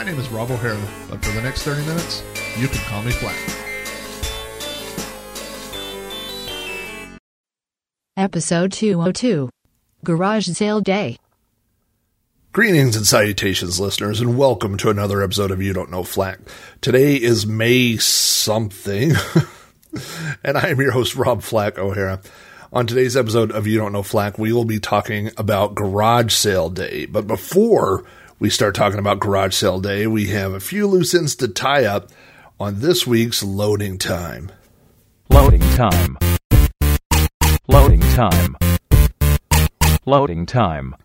My name is Rob O'Hara, but for the next 30 minutes, you can call me Flack. Episode 202 Garage Sale Day. Greetings and salutations, listeners, and welcome to another episode of You Don't Know Flack. Today is May something, and I am your host, Rob Flack O'Hara. On today's episode of You Don't Know Flack, we will be talking about Garage Sale Day. But before we start talking about Garage Sale Day, we have a few loose ends to tie up on this week's loading time. Loading time. Loading time. Loading time.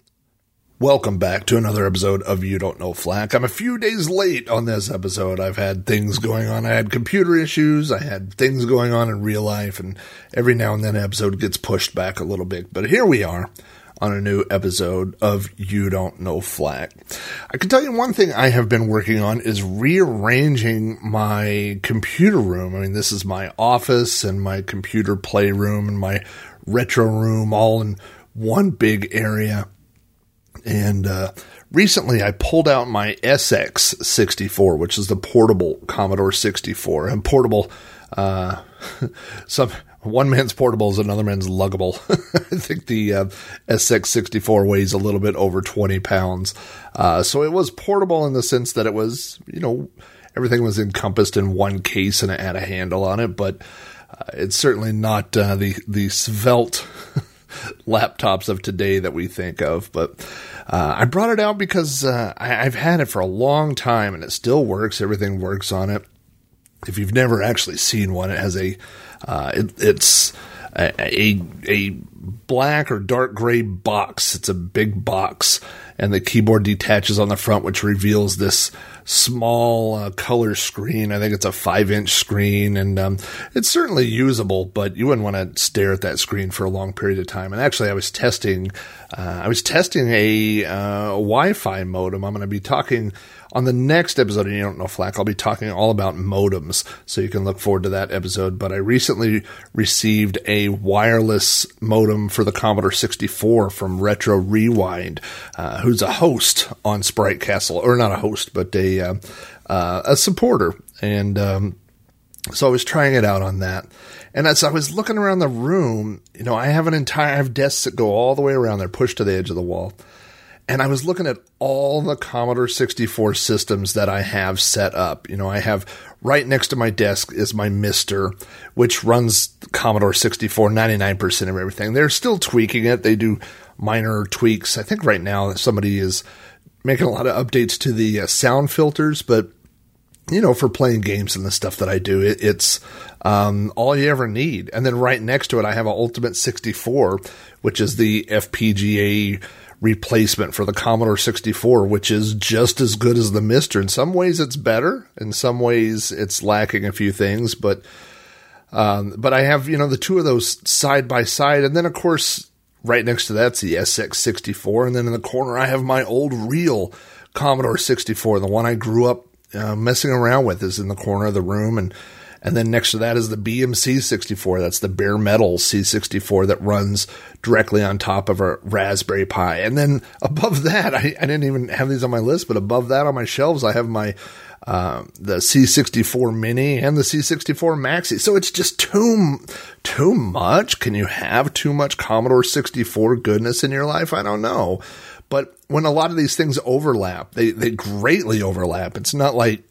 Welcome back to another episode of You Don't Know Flack. I'm a few days late on this episode. I've had things going on. I had computer issues. I had things going on in real life, and every now and then an episode gets pushed back a little bit. But here we are on a new episode of You Don't Know Flack. I can tell you one thing I have been working on is rearranging my computer room. I mean, this is my office and my computer playroom and my retro room all in one big area. And uh, recently, I pulled out my SX64, which is the portable Commodore 64. And portable, uh, some one man's portable is another man's luggable. I think the uh, SX64 weighs a little bit over 20 pounds. Uh, so it was portable in the sense that it was, you know, everything was encompassed in one case and it had a handle on it, but uh, it's certainly not uh, the the svelte laptops of today that we think of. But uh, I brought it out because uh, I, I've had it for a long time and it still works. Everything works on it. If you've never actually seen one, it has a uh, it, it's a, a a black or dark gray box. It's a big box, and the keyboard detaches on the front, which reveals this small uh, color screen. I think it's a five inch screen, and um, it's certainly usable, but you wouldn't want to stare at that screen for a long period of time. And actually, I was testing, uh, I was testing a uh, Wi-Fi modem. I'm going to be talking on the next episode of You Don't Know Flack, I'll be talking all about modems, so you can look forward to that episode. But I recently received a wireless modem for the Commodore 64 from Retro Rewind, uh, who's a host on Sprite Castle, or not a host, but a uh, uh, a supporter. And um, so I was trying it out on that. And as I was looking around the room, you know, I have an entire, I have desks that go all the way around. They're pushed to the edge of the wall. And I was looking at all the Commodore 64 systems that I have set up. You know, I have right next to my desk is my Mister, which runs Commodore 64 99% of everything. They're still tweaking it. They do minor tweaks. I think right now somebody is making a lot of updates to the uh, sound filters, but you know, for playing games and the stuff that I do, it, it's um, all you ever need. And then right next to it, I have an Ultimate 64, which is the FPGA replacement for the Commodore 64, which is just as good as the Mister. In some ways, it's better. In some ways, it's lacking a few things, but um, but I have you know the two of those side by side, and then of course right next to that's the SX64, and then in the corner I have my old real Commodore 64, the one I grew up uh, messing around with, is in the corner of the room, and and then next to that is the BMC 64. That's the bare metal C64 that runs directly on top of a Raspberry Pi. And then above that, I, I didn't even have these on my list, but above that on my shelves, I have my uh, the C64 Mini and the C64 Maxi. So it's just too too much. Can you have too much Commodore 64 goodness in your life? I don't know. But when a lot of these things overlap, they they greatly overlap. It's not like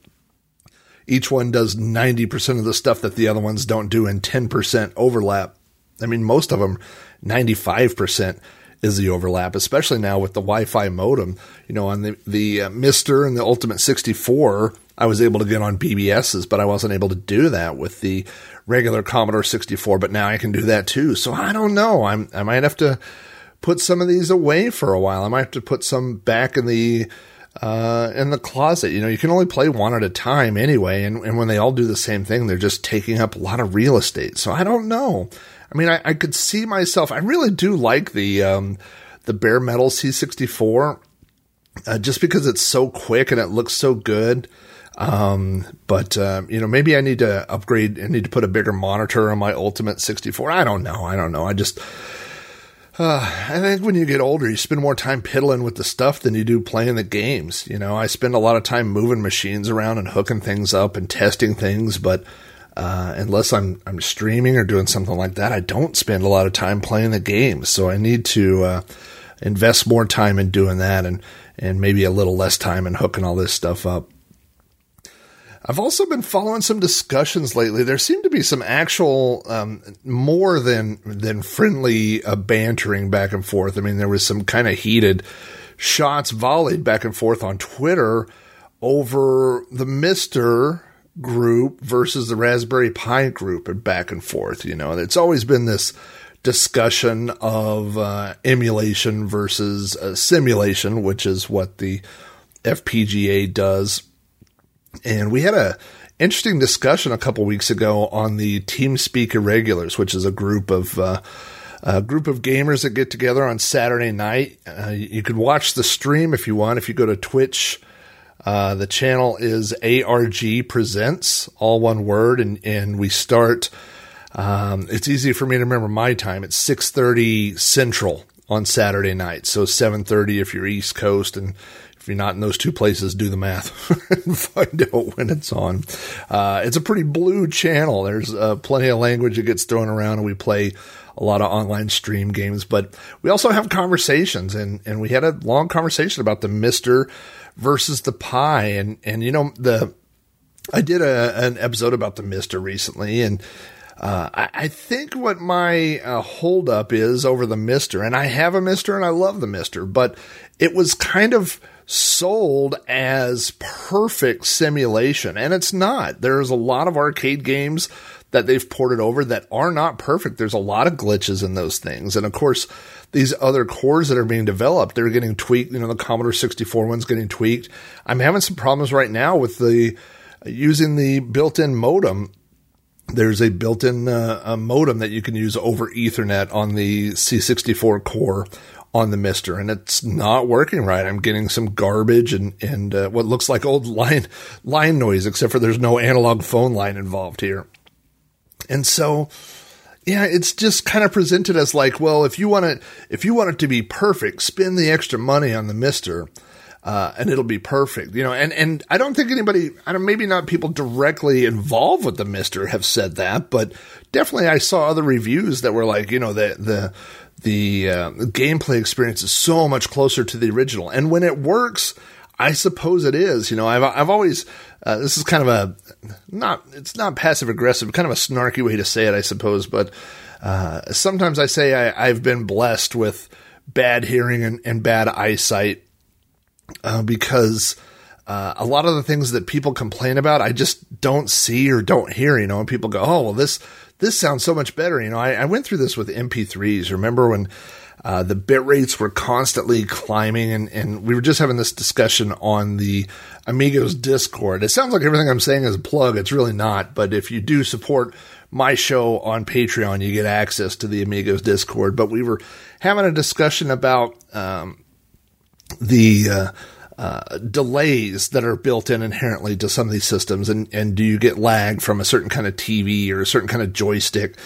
each one does 90% of the stuff that the other ones don't do and 10% overlap. I mean, most of them, 95% is the overlap, especially now with the Wi-Fi modem. You know, on the, the uh, Mister and the Ultimate 64, I was able to get on BBSs, but I wasn't able to do that with the regular Commodore 64, but now I can do that too. So I don't know. I'm, I might have to put some of these away for a while. I might have to put some back in the uh, in the closet. You know, you can only play one at a time anyway, and, and when they all do the same thing, they're just taking up a lot of real estate. So I don't know. I mean, I, I could see myself. I really do like the um, the bare metal C64, uh, just because it's so quick and it looks so good. Um, but uh, you know, maybe I need to upgrade. I need to put a bigger monitor on my Ultimate 64. I don't know. I don't know. I just uh, I think when you get older, you spend more time piddling with the stuff than you do playing the games. You know, I spend a lot of time moving machines around and hooking things up and testing things, but uh, unless I'm I'm streaming or doing something like that, I don't spend a lot of time playing the games. So I need to uh, invest more time in doing that, and and maybe a little less time in hooking all this stuff up. I've also been following some discussions lately. There seem to be some actual um, more than than friendly uh, bantering back and forth. I mean, there was some kind of heated shots volleyed back and forth on Twitter over the Mister group versus the Raspberry Pi group, and back and forth. You know, it's always been this discussion of uh, emulation versus uh, simulation, which is what the FPGA does and we had a interesting discussion a couple weeks ago on the TeamSpeak Irregulars, which is a group of uh, a group of gamers that get together on Saturday night. Uh, you can watch the stream if you want. If you go to Twitch, uh, the channel is ARG Presents, all one word, and and we start. Um, it's easy for me to remember my time. It's six thirty Central on Saturday night, so seven thirty if you're East Coast, and if you're not in those two places, do the math and find out when it's on. Uh, it's a pretty blue channel. There's uh, plenty of language that gets thrown around, and we play a lot of online stream games. But we also have conversations, and and we had a long conversation about the Mister versus the Pie, and and you know the I did a, an episode about the Mister recently, and uh, I, I, think what my uh, holdup is over the Mister, and I have a Mister and I love the Mister, but it was kind of sold as perfect simulation, and it's not. There's a lot of arcade games that they've ported over that are not perfect. There's a lot of glitches in those things. And of course, these other cores that are being developed, they're getting tweaked. You know, the Commodore 64 one's getting tweaked. I'm having some problems right now with the using the built-in modem. There's a built-in uh, a modem that you can use over Ethernet on the C64 core on the Mister, and it's not working right. I'm getting some garbage and and uh, what looks like old line line noise, except for there's no analog phone line involved here. And so, yeah, it's just kind of presented as like, well, if you want it, if you want it to be perfect, spend the extra money on the Mister. Uh, and it'll be perfect, you know. And and I don't think anybody, I don't, maybe not people directly involved with the Mister have said that, but definitely I saw other reviews that were like, you know, the the the, uh, gameplay experience is so much closer to the original. And when it works, I suppose it is. You know, I've I've always uh, this is kind of a not it's not passive aggressive, kind of a snarky way to say it, I suppose. But uh, sometimes I say I, have been blessed with bad hearing and, and bad eyesight uh, because. Uh, a lot of the things that people complain about, I just don't see or don't hear, you know, and people go, oh, well, this, this sounds so much better. You know, I, I went through this with MP3s. Remember when uh, the bit rates were constantly climbing, and, and we were just having this discussion on the Amigos Discord. It sounds like everything I'm saying is a plug. It's really not. But if you do support my show on Patreon, you get access to the Amigos Discord. But we were having a discussion about um, the. Uh, uh, delays that are built in inherently to some of these systems, and, and do you get lag from a certain kind of TV or a certain kind of joystick?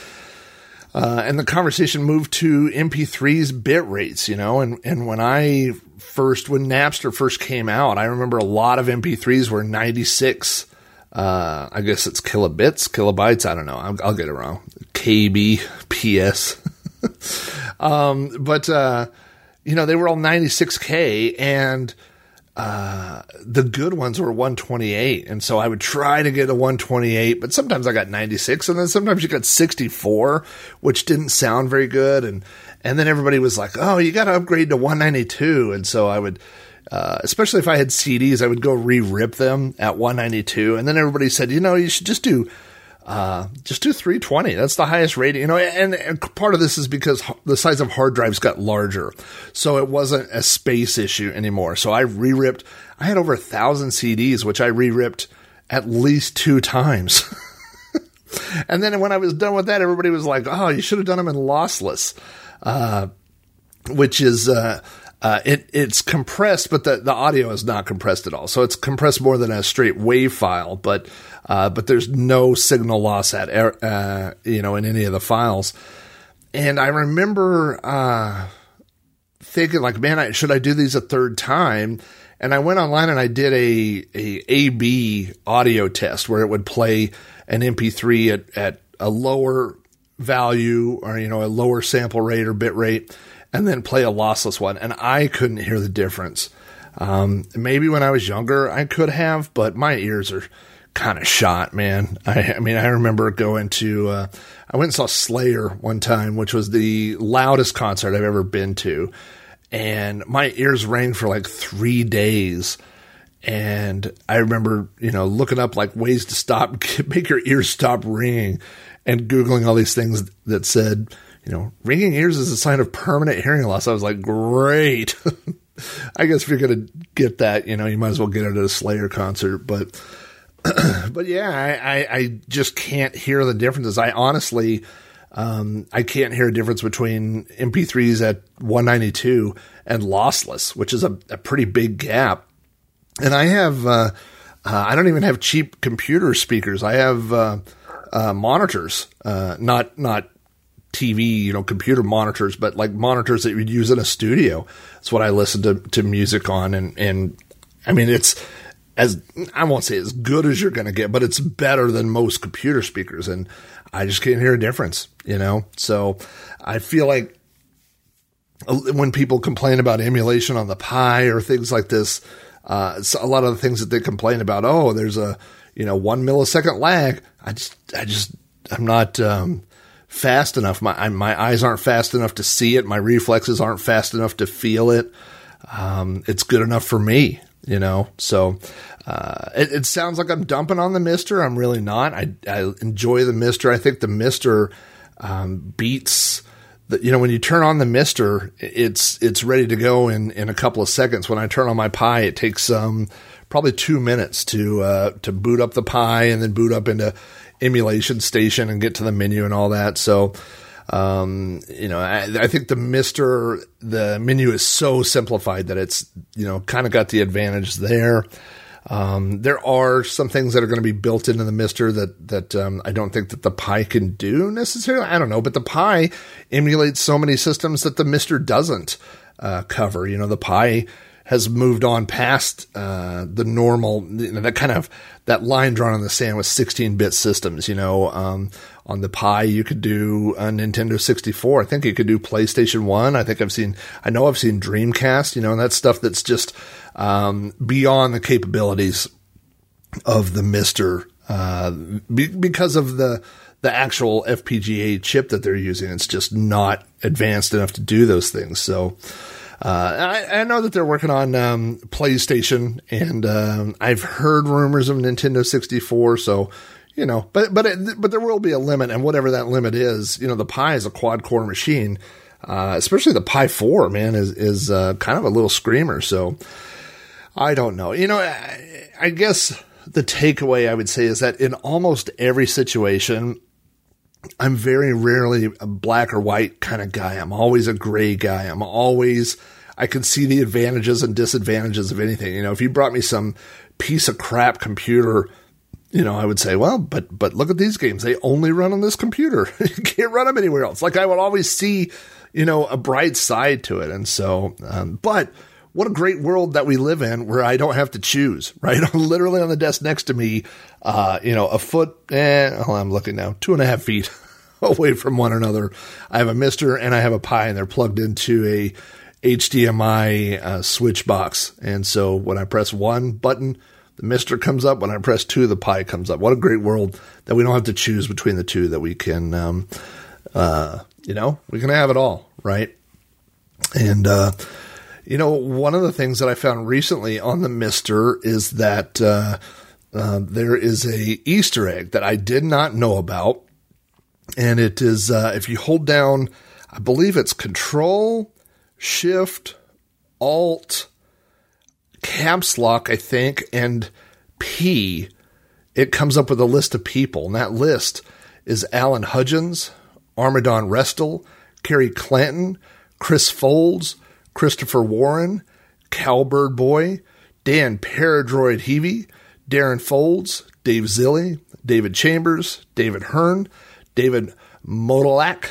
Uh, and the conversation moved to MP3's bit rates, you know, and, and when I first, when Napster first came out, I remember a lot of MP3s were 96, uh, I guess it's kilobits, kilobytes, I don't know, I'll, I'll get it wrong, KB, PS. um, but, uh, you know, they were all 96K and, the good ones were 128. And so I would try to get a 128, but sometimes I got 96 and then sometimes you got 64, which didn't sound very good. And, and then everybody was like, Oh, you got to upgrade to 192. And so I would, uh, especially if I had CDs, I would go re-rip them at 192. And then everybody said, you know, you should just do, uh, just do 320. That's the highest rating, you know, and, and part of this is because the size of hard drives got larger. So it wasn't a space issue anymore. So I re-ripped, I had over a thousand CDs, which I re-ripped at least two times. and then when I was done with that, everybody was like, oh, you should have done them in lossless, uh, which is, uh, uh, it it's compressed, but the, the audio is not compressed at all. So it's compressed more than a straight wave file, but uh, but there's no signal loss at uh, you know in any of the files. And I remember uh, thinking like, man, I, should I do these a third time? And I went online and I did a a AB audio test where it would play an MP3 at, at a lower value or you know a lower sample rate or bit rate and then play a lossless one. And I couldn't hear the difference. Um, maybe when I was younger, I could have, but my ears are kind of shot, man. I, I, mean, I remember going to, uh, I went and saw Slayer one time, which was the loudest concert I've ever been to. And my ears rang for like three days. And I remember, you know, looking up like ways to stop, make your ears stop ringing and Googling all these things that said, you know, ringing ears is a sign of permanent hearing loss. I was like, great. I guess if you're going to get that, you know, you might as well get it at a Slayer concert. But, but yeah, I, I, I, just can't hear the differences. I honestly, um, I can't hear a difference between MP3s at 192 and lossless, which is a, a pretty big gap. And I have, uh, uh, I don't even have cheap computer speakers. I have, uh, uh monitors, uh, not, not TV, you know, computer monitors, but like monitors that you'd use in a studio. That's what I listen to, to music on. And, and I mean, it's as, I won't say as good as you're going to get, but it's better than most computer speakers. And I just can't hear a difference, you know? So I feel like when people complain about emulation on the Pi or things like this, uh, a lot of the things that they complain about, oh, there's a, you know, one millisecond lag. I just, I just, I'm not, um, fast enough. My my eyes aren't fast enough to see it. My reflexes aren't fast enough to feel it. Um, it's good enough for me, you know. So uh, it, it, sounds like I'm dumping on the Mister. I'm really not. I, I enjoy the Mister. I think the Mister um, beats. You know, when you turn on the Mister, it's it's ready to go in in a couple of seconds. When I turn on my Pi, it takes um probably two minutes to uh, to boot up the Pi and then boot up into emulation station and get to the menu and all that. So, um, you know, I, I, think the Mister the menu is so simplified that it's you know kind of got the advantage there. Um, there are some things that are going to be built into the Mister that that um, I don't think that the Pi can do necessarily. I don't know, but the Pi emulates so many systems that the Mister doesn't uh, cover. You know, the Pi has moved on past uh, the normal you know, that kind of that line drawn in the sand with 16-bit systems. You know, um, on the Pi you could do a Nintendo 64. I think you could do PlayStation One. I think I've seen. I know I've seen Dreamcast. You know, and that's stuff that's just um, beyond the capabilities of the Mister uh, be, because of the the actual FPGA chip that they're using. It's just not advanced enough to do those things. So. Uh, I, I, know that they're working on um, PlayStation, and um, I've heard rumors of Nintendo 64. So, you know, but but it, but there will be a limit, and whatever that limit is, you know, the Pi is a quad core machine. Uh, especially the Pi 4, man, is is uh, kind of a little screamer. So, I don't know. You know, I, I guess the takeaway I would say is that in almost every situation, I'm very rarely a black or white kind of guy. I'm always a gray guy. I'm always, I can see the advantages and disadvantages of anything. You know, if you brought me some piece of crap computer, you know, I would say, well, but, but look at these games. They only run on this computer. you can't run them anywhere else. Like I would always see, you know, a bright side to it. And so, um, but what a great world that we live in where I don't have to choose, right? Literally on the desk next to me, uh, you know, a foot, eh, oh, I'm looking now, two and a half feet away from one another. I have a Mister and I have a Pi, and they're plugged into a HDMI uh, switch box. And so when I press one button, the Mister comes up. When I press two, the Pi comes up. What a great world that we don't have to choose between the two. That we can, um, uh, you know, we can have it all, right? And uh, you know, one of the things that I found recently on the Mister is that uh, uh, there is a Easter egg that I did not know about, and it is uh, if you hold down, I believe it's Control, Shift, Alt, Caps Lock, I think, and P. It comes up with a list of people, and that list is Alan Hudgens, Armadon Restel, Kerry Clanton, Chris Folds, Christopher Warren, Cowbird Boy, Dan Paradroid Heavey, Darren Folds, Dave Zilly, David Chambers, David Hearn, David Modalak.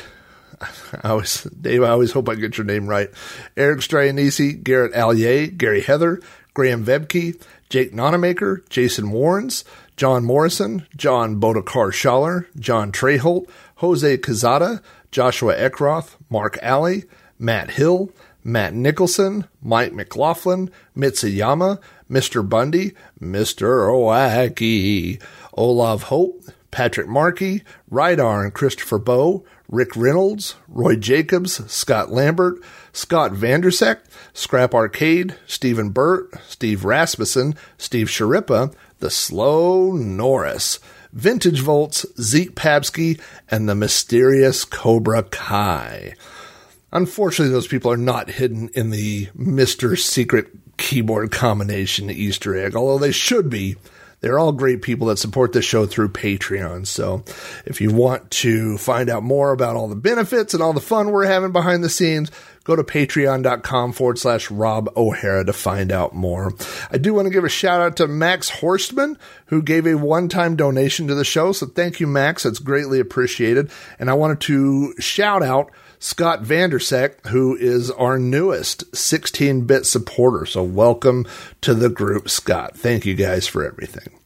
I always, Dave, I always hope I get your name right. Eric Stryanisi, Garrett Allier, Gary Heather, Graham Vebke, Jake Nonamaker, Jason Warrens, John Morrison, John Bodekar Schaller, John Treholt, Jose Cazada, Joshua Eckroth, Mark Alley, Matt Hill, Matt Nicholson, Mike McLaughlin, Mitsuyama, Mr. Bundy, Mr. Oaki, Olav Hope, Patrick Markey, Rydar and Christopher Bow, Rick Reynolds, Roy Jacobs, Scott Lambert, Scott Vandersek, Scrap Arcade, Stephen Burt, Steve Rasmussen, Steve Sharippa, The Slow Norris, Vintage Volts, Zeke Pabsky, and the mysterious Cobra Kai. Unfortunately, those people are not hidden in the Mr. Secret keyboard combination Easter egg, although they should be. They're all great people that support the show through Patreon. So if you want to find out more about all the benefits and all the fun we're having behind the scenes, go to patreon.com forward slash Rob O'Hara to find out more. I do want to give a shout out to Max Horstman, who gave a one time donation to the show. So thank you, Max. That's greatly appreciated. And I wanted to shout out Scott Vandersek, who is our newest 16 bit supporter. So, welcome to the group, Scott. Thank you guys for everything.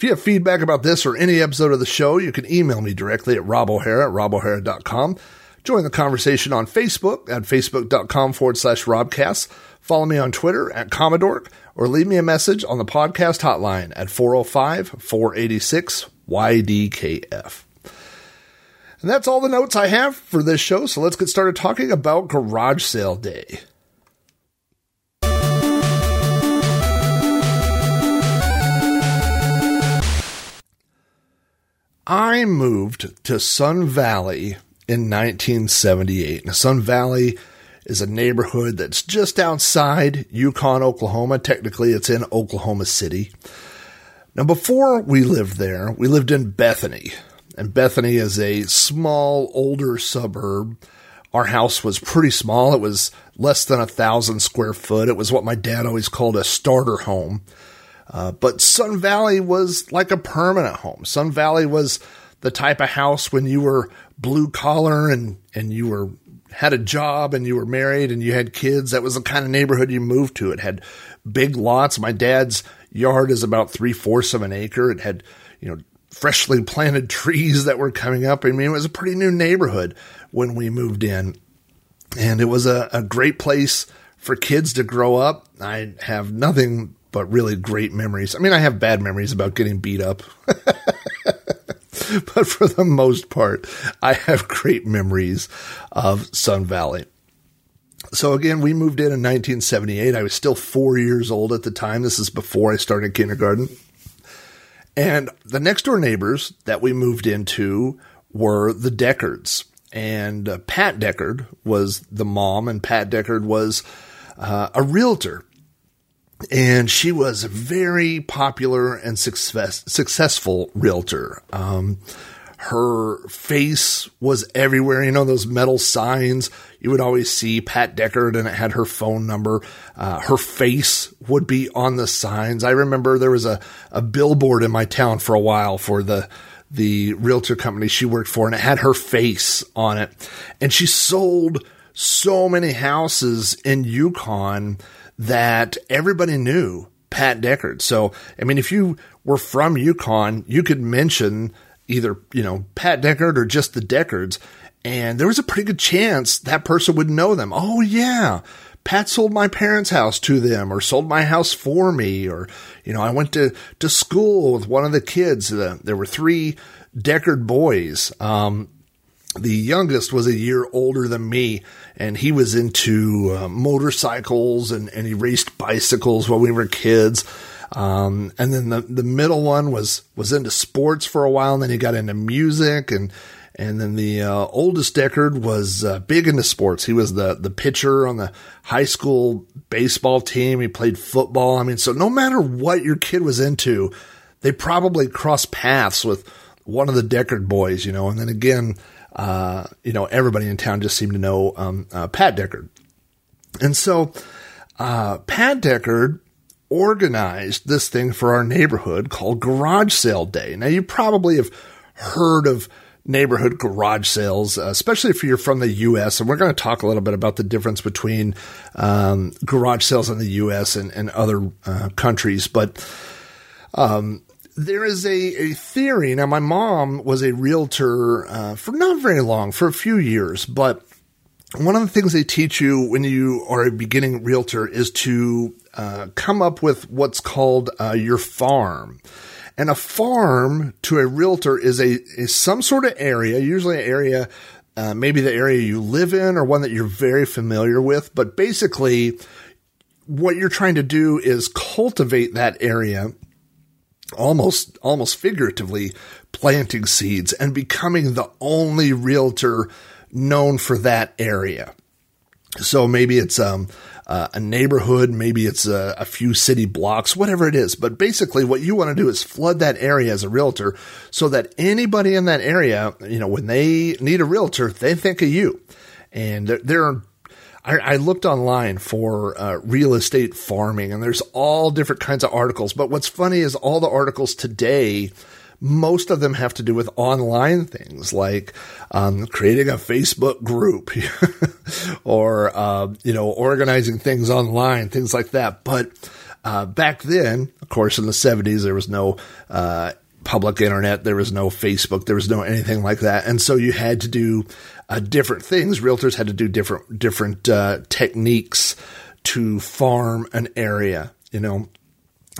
If you have feedback about this or any episode of the show, you can email me directly at Rob robohara at robohara.com. Join the conversation on Facebook at facebook.com forward slash robcast. Follow me on Twitter at Commodore or leave me a message on the podcast hotline at 405 486 YDKF. And that's all the notes I have for this show. So let's get started talking about Garage Sale Day. I moved to Sun Valley in 1978. Now, Sun Valley is a neighborhood that's just outside Yukon, Oklahoma. Technically, it's in Oklahoma City. Now, before we lived there, we lived in Bethany, and Bethany is a small, older suburb. Our house was pretty small. It was less than a thousand square foot. It was what my dad always called a starter home. Uh, but Sun Valley was like a permanent home. Sun Valley was the type of house when you were blue collar and, and you were had a job and you were married and you had kids. That was the kind of neighborhood you moved to. It had big lots. My dad's yard is about three fourths of an acre. It had, you know, freshly planted trees that were coming up. I mean, it was a pretty new neighborhood when we moved in. And it was a, a great place for kids to grow up. I have nothing but really great memories. I mean, I have bad memories about getting beat up. but for the most part, I have great memories of Sun Valley. So again, we moved in in 1978. I was still four years old at the time. This is before I started kindergarten. And the next door neighbors that we moved into were the Deckards. And uh, Pat Deckard was the mom, and Pat Deckard was uh, a realtor. And she was a very popular and success, successful realtor. Um, her face was everywhere. You know, those metal signs, you would always see Pat Deckard and it had her phone number. Uh, her face would be on the signs. I remember there was a, a billboard in my town for a while for the, the realtor company she worked for and it had her face on it. And she sold so many houses in Yukon that everybody knew Pat Deckard. So, I mean, if you were from Yukon, you could mention either, you know, Pat Deckard or just the Deckards. And there was a pretty good chance that person would know them. Oh, yeah. Pat sold my parents' house to them or sold my house for me. Or, you know, I went to, to school with one of the kids. There were three Deckard boys. Um, the youngest was a year older than me and he was into uh, motorcycles and, and he raced bicycles when we were kids. Um, and then the, the middle one was, was into sports for a while. And then he got into music and, and then the uh, oldest Deckard was uh, big into sports. He was the the pitcher on the high school baseball team. He played football. I mean, so no matter what your kid was into, they probably crossed paths with one of the Deckard boys, you know. And then again, uh, you know, everybody in town just seemed to know um, uh, Pat Deckard. And so uh, Pat Deckard organized this thing for our neighborhood called Garage Sale Day. Now, you probably have heard of neighborhood garage sales, uh, especially if you're from the U.S. And we're going to talk a little bit about the difference between um, garage sales in the U.S. and, and other uh, countries. But um, there is a, a, theory. Now, my mom was a realtor uh, for not very long, for a few years, but one of the things they teach you when you are a beginning realtor is to uh, come up with what's called uh, your farm. And a farm to a realtor is a is some sort of area, usually an area, uh, maybe the area you live in or one that you're very familiar with. But basically, what you're trying to do is cultivate that area, almost almost figuratively, planting seeds and becoming the only realtor known for that area. So maybe it's um, uh, a neighborhood, maybe it's a, a, few city blocks, whatever it is. But basically, what you want to do is flood that area as a realtor so that anybody in that area, you know, when they need a realtor, they think of you. And there, are I, I, looked online for uh, real estate farming, and there's all different kinds of articles. But what's funny is all the articles today most of them have to do with online things like um, creating a Facebook group or, uh, you know, organizing things online, things like that. But uh, back then, of course, in the 70s, there was no uh, public internet, there was no Facebook, there was no anything like that. And so you had to do uh, different things. Realtors had to do different, different uh, techniques to farm an area, you know.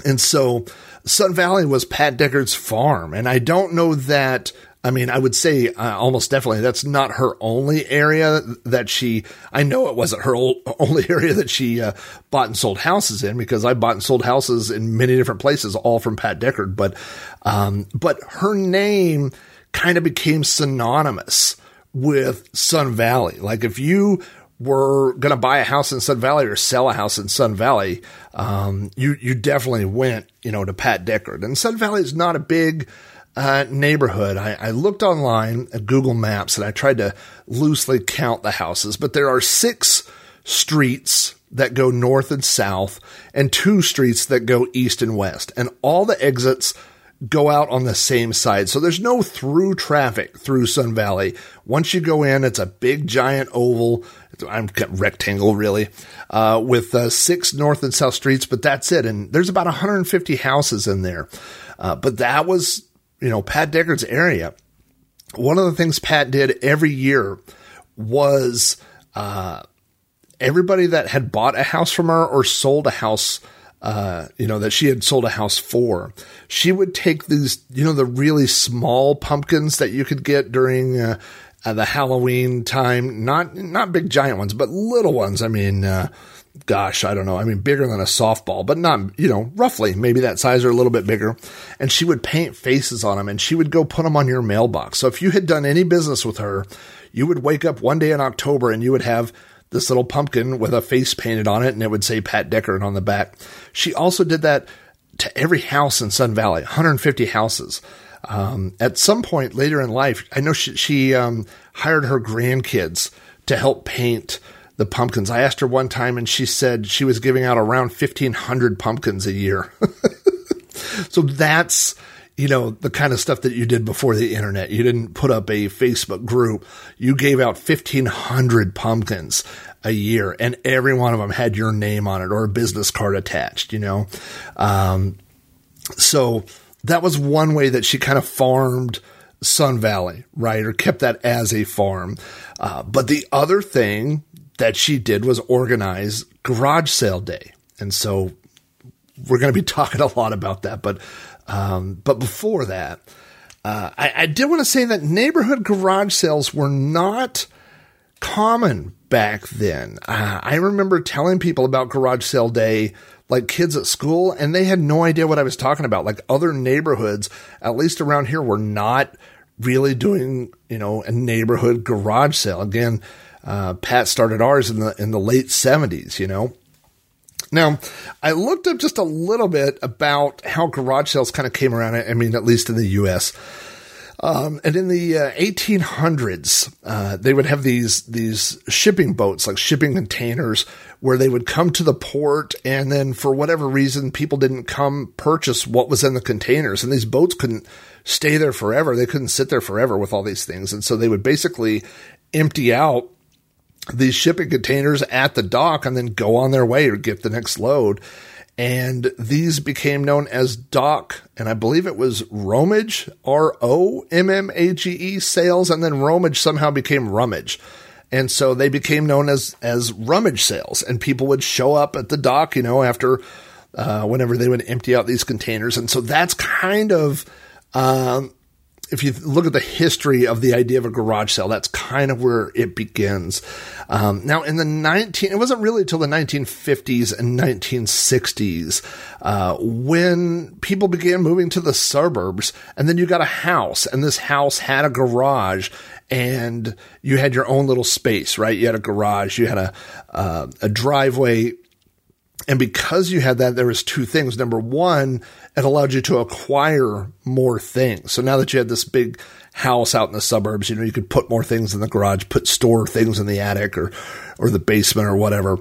And so Sun Valley was Pat Deckard's farm. And I don't know that. I mean, I would say uh, almost definitely that's not her only area that she. I know it wasn't her only area that she uh, bought and sold houses in because I bought and sold houses in many different places, all from Pat Deckard. But, um, but her name kind of became synonymous with Sun Valley. Like if you were going to buy a house in Sun Valley or sell a house in Sun Valley, um, you you definitely went, you know, to Pat Deckard. And Sun Valley is not a big uh, neighborhood. I, I, looked online at Google Maps and I tried to loosely count the houses, but there are six streets that go north and south, and two streets that go east and west, and all the exits go out on the same side. So there's no through traffic through Sun Valley. Once you go in, it's a big giant oval. I'm rectangle really, uh, with uh, six north and south streets, but that's it. And there's about 150 houses in there. Uh, but that was, you know, Pat Deckard's area. One of the things Pat did every year was, uh, everybody that had bought a house from her or sold a house uh, you know, that she had sold a house for. She would take these, you know, the really small pumpkins that you could get during uh, uh, the Halloween time. Not not big giant ones, but little ones. I mean, uh, gosh, I don't know. I mean, bigger than a softball, but not, you know, roughly maybe that size or a little bit bigger. And she would paint faces on them, and she would go put them on your mailbox. So if you had done any business with her, you would wake up one day in October and you would have this little pumpkin with a face painted on it, and it would say Pat Deckard on the back. She also did that to every house in Sun Valley, 150 houses. Um, at some point later in life, I know she, she um, hired her grandkids to help paint the pumpkins. I asked her one time, and she said she was giving out around 1,500 pumpkins a year. so that's you know, the kind of stuff that you did before the internet. You didn't put up a Facebook group. You gave out 1500 pumpkins a year and every one of them had your name on it or a business card attached, you know? Um, so that was one way that she kind of farmed Sun Valley, right? Or kept that as a farm. Uh, but the other thing that she did was organize garage sale day. And so we're going to be talking a lot about that, but um, but before that, uh, I, I did want to say that neighborhood garage sales were not common back then. Uh, I remember telling people about garage sale day like kids at school and they had no idea what I was talking about. Like other neighborhoods, at least around here, were not really doing, you know, a neighborhood garage sale. Again, uh, Pat started ours in the, in the late seventies, you know. Now, I looked up just a little bit about how garage sales kind of came around. I mean, at least in the U.S. Um, and in the uh, 1800s, uh, they would have these these shipping boats, like shipping containers, where they would come to the port, and then for whatever reason, people didn't come purchase what was in the containers, and these boats couldn't stay there forever. They couldn't sit there forever with all these things, and so they would basically empty out these shipping containers at the dock and then go on their way or get the next load. And these became known as dock, and I believe it was Rommage, R O M M A G E sales, and then Rommage somehow became Rummage. And so they became known as, as rummage sales, and people would show up at the dock, you know, after, uh, whenever they would empty out these containers. And so that's kind of, um, if you look at the history of the idea of a garage sale, that's kind of where it begins. Um, now, in the 19, it wasn't really until the 1950s and 1960s uh, when people began moving to the suburbs, and then you got a house, and this house had a garage, and you had your own little space, right? You had a garage, you had a uh, a driveway, and because you had that, there was two things. Number one, it allowed you to acquire more things. So now that you had this big house out in the suburbs, you know, you could put more things in the garage, put store things in the attic or, or the basement or whatever.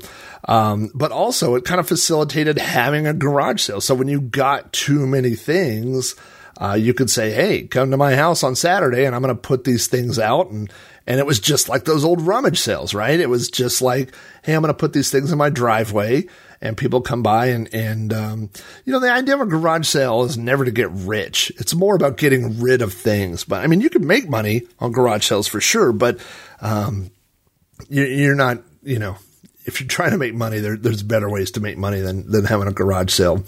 Um, but also it kind of facilitated having a garage sale. So when you got too many things, uh, you could say, Hey, come to my house on Saturday and I'm going to put these things out. And, and it was just like those old rummage sales, right? It was just like, Hey, I'm going to put these things in my driveway and people come by and, and, um, you know, the idea of a garage sale is never to get rich. It's more about getting rid of things. But I mean, you can make money on garage sales for sure, but, um, you, you're not, you know, if you're trying to make money, there, there's better ways to make money than, than having a garage sale.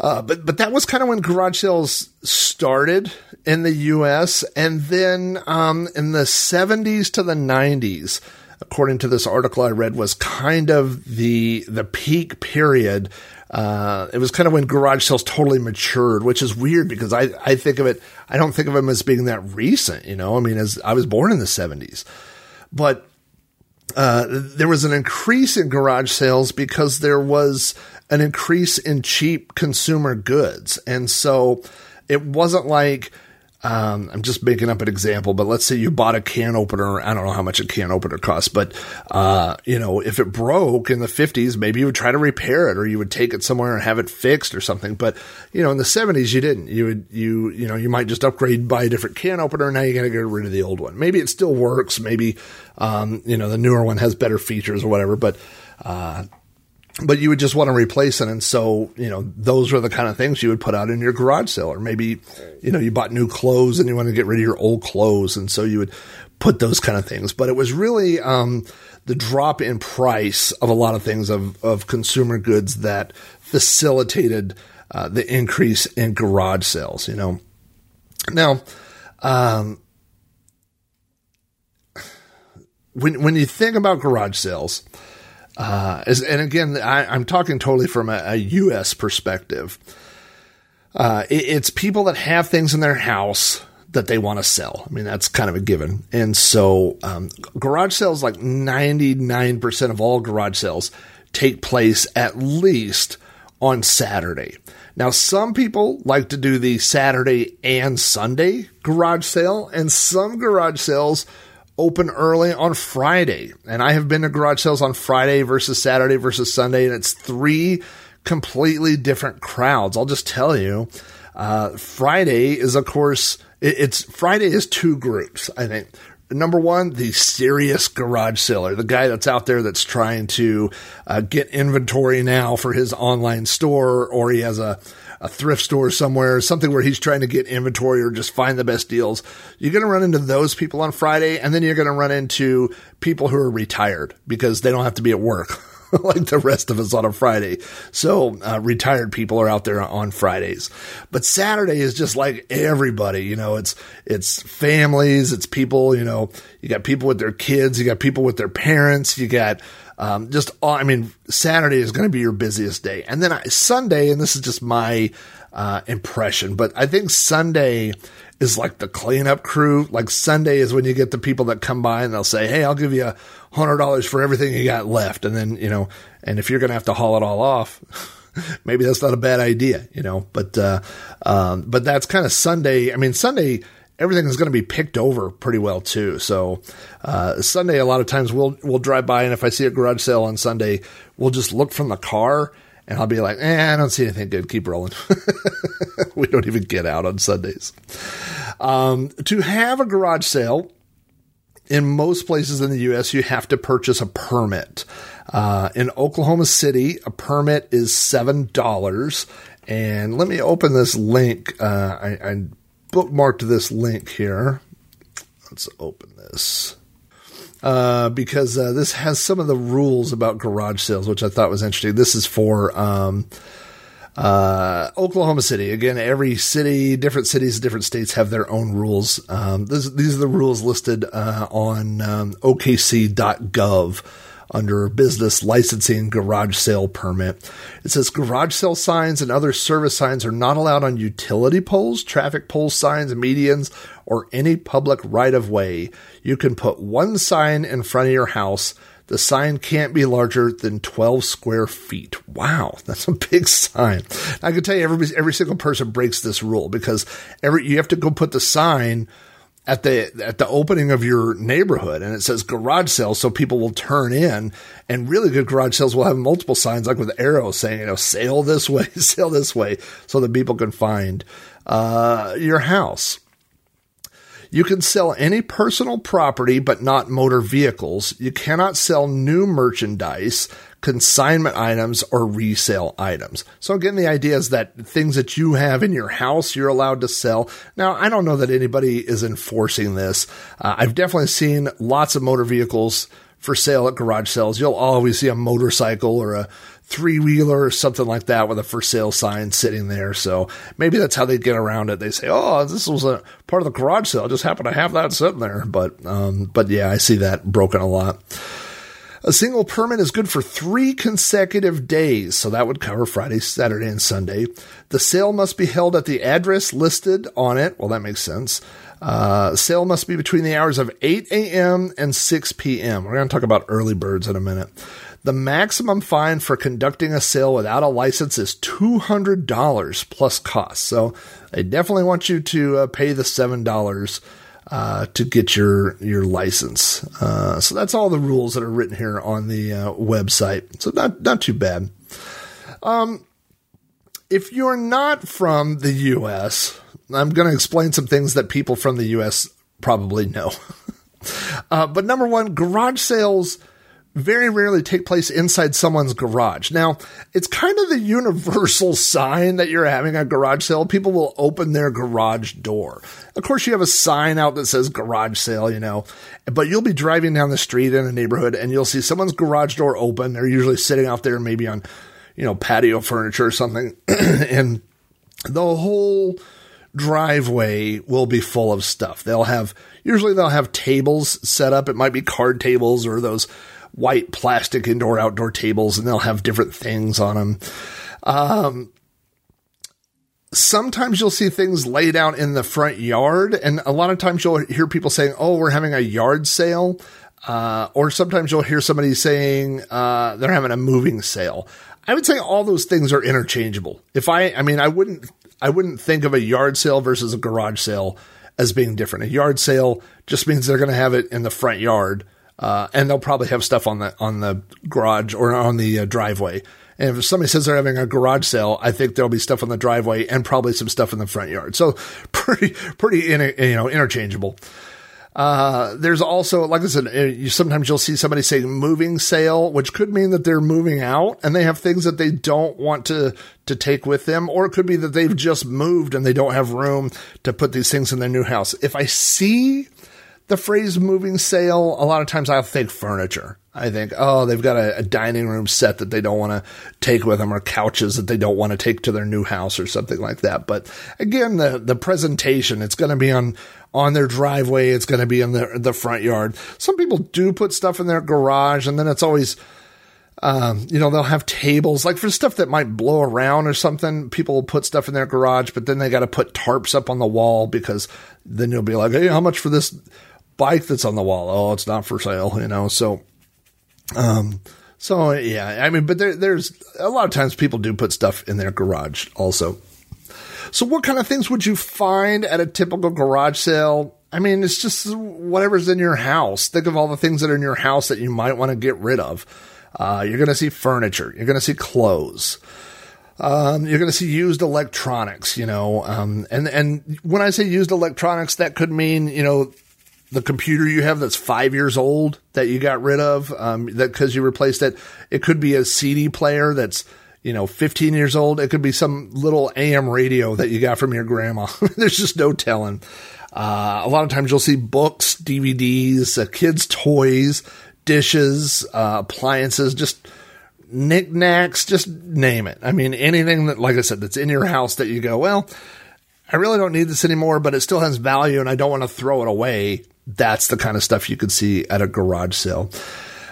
Uh, but but that was kind of when garage sales started in the U.S. And then um, in the 70s to the 90s, according to this article I read, was kind of the the peak period. Uh, it was kind of when garage sales totally matured, which is weird because I, I think of it, I don't think of them as being that recent, you know, I mean, as I was born in the seventies, but, uh, there was an increase in garage sales because there was an increase in cheap consumer goods. And so it wasn't like, um, I'm just making up an example, but let's say you bought a can opener. I don't know how much a can opener costs, but, uh, you know, if it broke in the 50s, maybe you would try to repair it or you would take it somewhere and have it fixed or something. But, you know, in the 70s, you didn't. You would, you, you know, you might just upgrade, buy a different can opener. Now you got to get rid of the old one. Maybe it still works. Maybe, um, you know, the newer one has better features or whatever, but, uh, but you would just want to replace it. And so, you know, those are the kind of things you would put out in your garage sale. Or maybe, you know, you bought new clothes and you want to get rid of your old clothes. And so you would put those kind of things. But it was really um, the drop in price of a lot of things of, of consumer goods that facilitated uh, the increase in garage sales, you know. Now, um, when, when you think about garage sales, uh, and again, I, am talking totally from a, a U.S. perspective. Uh, it, it's people that have things in their house that they want to sell. I mean, that's kind of a given. And so, um, garage sales, like 99% of all garage sales, take place at least on Saturday. Now, some people like to do the Saturday and Sunday garage sale, and some garage sales open early on Friday. And I have been to garage sales on Friday versus Saturday versus Sunday, and it's three completely different crowds. I'll just tell you. Uh, Friday is, of course, it, it's Friday is two groups, I think. Number one, the serious garage seller, the guy that's out there that's trying to uh, get inventory now for his online store, or he has a a thrift store somewhere, something where he's trying to get inventory or just find the best deals. You're going to run into those people on Friday, and then you're going to run into people who are retired because they don't have to be at work. like the rest of us on a Friday. So, uh, retired people are out there on Fridays. But Saturday is just like everybody, you know, it's, it's families, it's people, you know, you got people with their kids, you got people with their parents, you got, Um, just, all- I mean, Saturday is going to be your busiest day. And then I, Sunday, and this is just my uh, impression, but I think Sunday is like the cleanup crew. Like Sunday is when you get the people that come by and they'll say, Hey, I'll give you a hundred dollars for everything you got left. And then, you know, and if you're going to have to haul it all off, maybe that's not a bad idea, you know, but, uh, um, but that's kind of Sunday. I mean, Sunday, everything is going to be picked over pretty well too. So, uh, Sunday, a lot of times we'll, we'll drive by and if I see a garage sale on Sunday, we'll just look from the car and I'll be like, eh, I don't see anything good. Keep rolling. we don't even get out on Sundays. Um, to have a garage sale, in most places in the U.S., you have to purchase a permit. Uh, in Oklahoma City, a permit is seven dollars. And let me open this link. Uh, I, I bookmarked this link here. Let's open this. Uh, because uh, this has some of the rules about garage sales, which I thought was interesting. This is for um, uh, Oklahoma City. Again, every city, different cities, different states have their own rules. Um, this, these are the rules listed uh, on um, OKC.gov under business licensing garage sale permit. It says garage sale signs and other service signs are not allowed on utility poles, traffic pole signs, medians, or any public right of way. You can put one sign in front of your house. The sign can't be larger than 12 square feet. Wow, that's a big sign. I can tell you every, every single person breaks this rule because every, you have to go put the sign at the at the opening of your neighborhood and it says garage sale so people will turn in and really good garage sales will have multiple signs like with arrows saying you know sale this way sale this way so that people can find uh, your house you can sell any personal property, but not motor vehicles. You cannot sell new merchandise, consignment items, or resale items. So again, the idea is that things that you have in your house, you're allowed to sell. Now, I don't know that anybody is enforcing this. Uh, I've definitely seen lots of motor vehicles for sale at garage sales. You'll always see a motorcycle or a three wheeler or something like that with a for sale sign sitting there. So maybe that's how they get around it. They say, "Oh, this was a part of the garage sale. I just happened to have that sitting there." But um, but yeah, I see that broken a lot. A single permit is good for three consecutive days, so that would cover Friday, Saturday, and Sunday. The sale must be held at the address listed on it. Well, that makes sense. Uh, sale must be between the hours of 8 a.m. and 6 p.m. We're going to talk about early birds in a minute. The maximum fine for conducting a sale without a license is $200 plus costs. So they definitely want you to uh, pay the $7 uh, to get your your license. Uh, so that's all the rules that are written here on the uh, website. So not not too bad. Um, if you're not from the U.S., I'm going to explain some things that people from the U.S. probably know. Uh, but number one, garage sales very rarely take place inside someone's garage. Now, it's kind of the universal sign that you're having a garage sale. People will open their garage door. Of course, you have a sign out that says garage sale, you know, but you'll be driving down the street in a neighborhood and you'll see someone's garage door open. They're usually sitting out there, maybe on, you know, patio furniture or something. and the whole driveway will be full of stuff. They'll have, usually they'll have tables set up. It might be card tables or those white plastic indoor outdoor tables and they'll have different things on them. Um, sometimes you'll see things laid out in the front yard and a lot of times you'll hear people saying, Oh, we're having a yard sale. Uh, or sometimes you'll hear somebody saying, uh, they're having a moving sale. I would say all those things are interchangeable. If I, I mean, I wouldn't, I wouldn't think of a yard sale versus a garage sale as being different. A yard sale just means they're going to have it in the front yard, uh, and they'll probably have stuff on the on the garage or on the uh, driveway. And if somebody says they're having a garage sale, I think there'll be stuff on the driveway and probably some stuff in the front yard. So pretty pretty in, you know interchangeable. Uh, there's also, like I said, uh, you, sometimes you'll see somebody say moving sale, which could mean that they're moving out and they have things that they don't want to, to take with them. Or it could be that they've just moved and they don't have room to put these things in their new house. If I see the phrase moving sale, a lot of times I'll think furniture. I think, oh, they've got a, a dining room set that they don't want to take with them or couches that they don't want to take to their new house or something like that. But again, the, the presentation, it's going to be on, on their driveway. It's going to be in the, the front yard. Some people do put stuff in their garage and then it's always, um, you know, they'll have tables like for stuff that might blow around or something. People will put stuff in their garage, but then they got to put tarps up on the wall because then you'll be like, hey, how much for this bike that's on the wall? Oh, it's not for sale, you know. So, um, so yeah, I mean, but there, there's a lot of times people do put stuff in their garage also. So, what kind of things would you find at a typical garage sale? I mean, it's just whatever's in your house. Think of all the things that are in your house that you might want to get rid of. Uh, you're going to see furniture. You're going to see clothes. Um, you're going to see used electronics, you know, um, and, and when I say used electronics, that could mean, you know, the computer you have that's five years old that you got rid of, um, that because you replaced it. It could be a CD player that's, you know, 15 years old. It could be some little AM radio that you got from your grandma. There's just no telling. Uh, a lot of times you'll see books, DVDs, uh, kids' toys, dishes, uh, appliances, just knickknacks, just name it. I mean, anything that, like I said, that's in your house that you go, well, I really don't need this anymore, but it still has value and I don't want to throw it away. That's the kind of stuff you could see at a garage sale.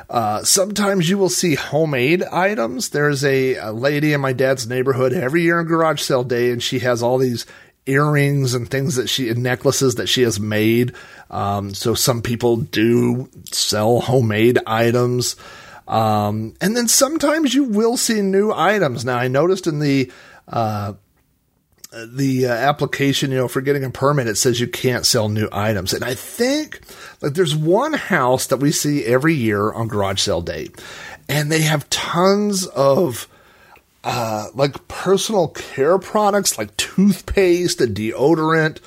Uh, sometimes you will see homemade items. There's a, a, lady in my dad's neighborhood every year on garage sale day, and she has all these earrings and things that she and necklaces that she has made. Um, so some people do sell homemade items. Um, and then sometimes you will see new items. Now I noticed in the, uh, the uh, application, you know, for getting a permit, it says you can't sell new items. And I think like there's one house that we see every year on garage sale day and they have tons of, uh, like personal care products like toothpaste and deodorant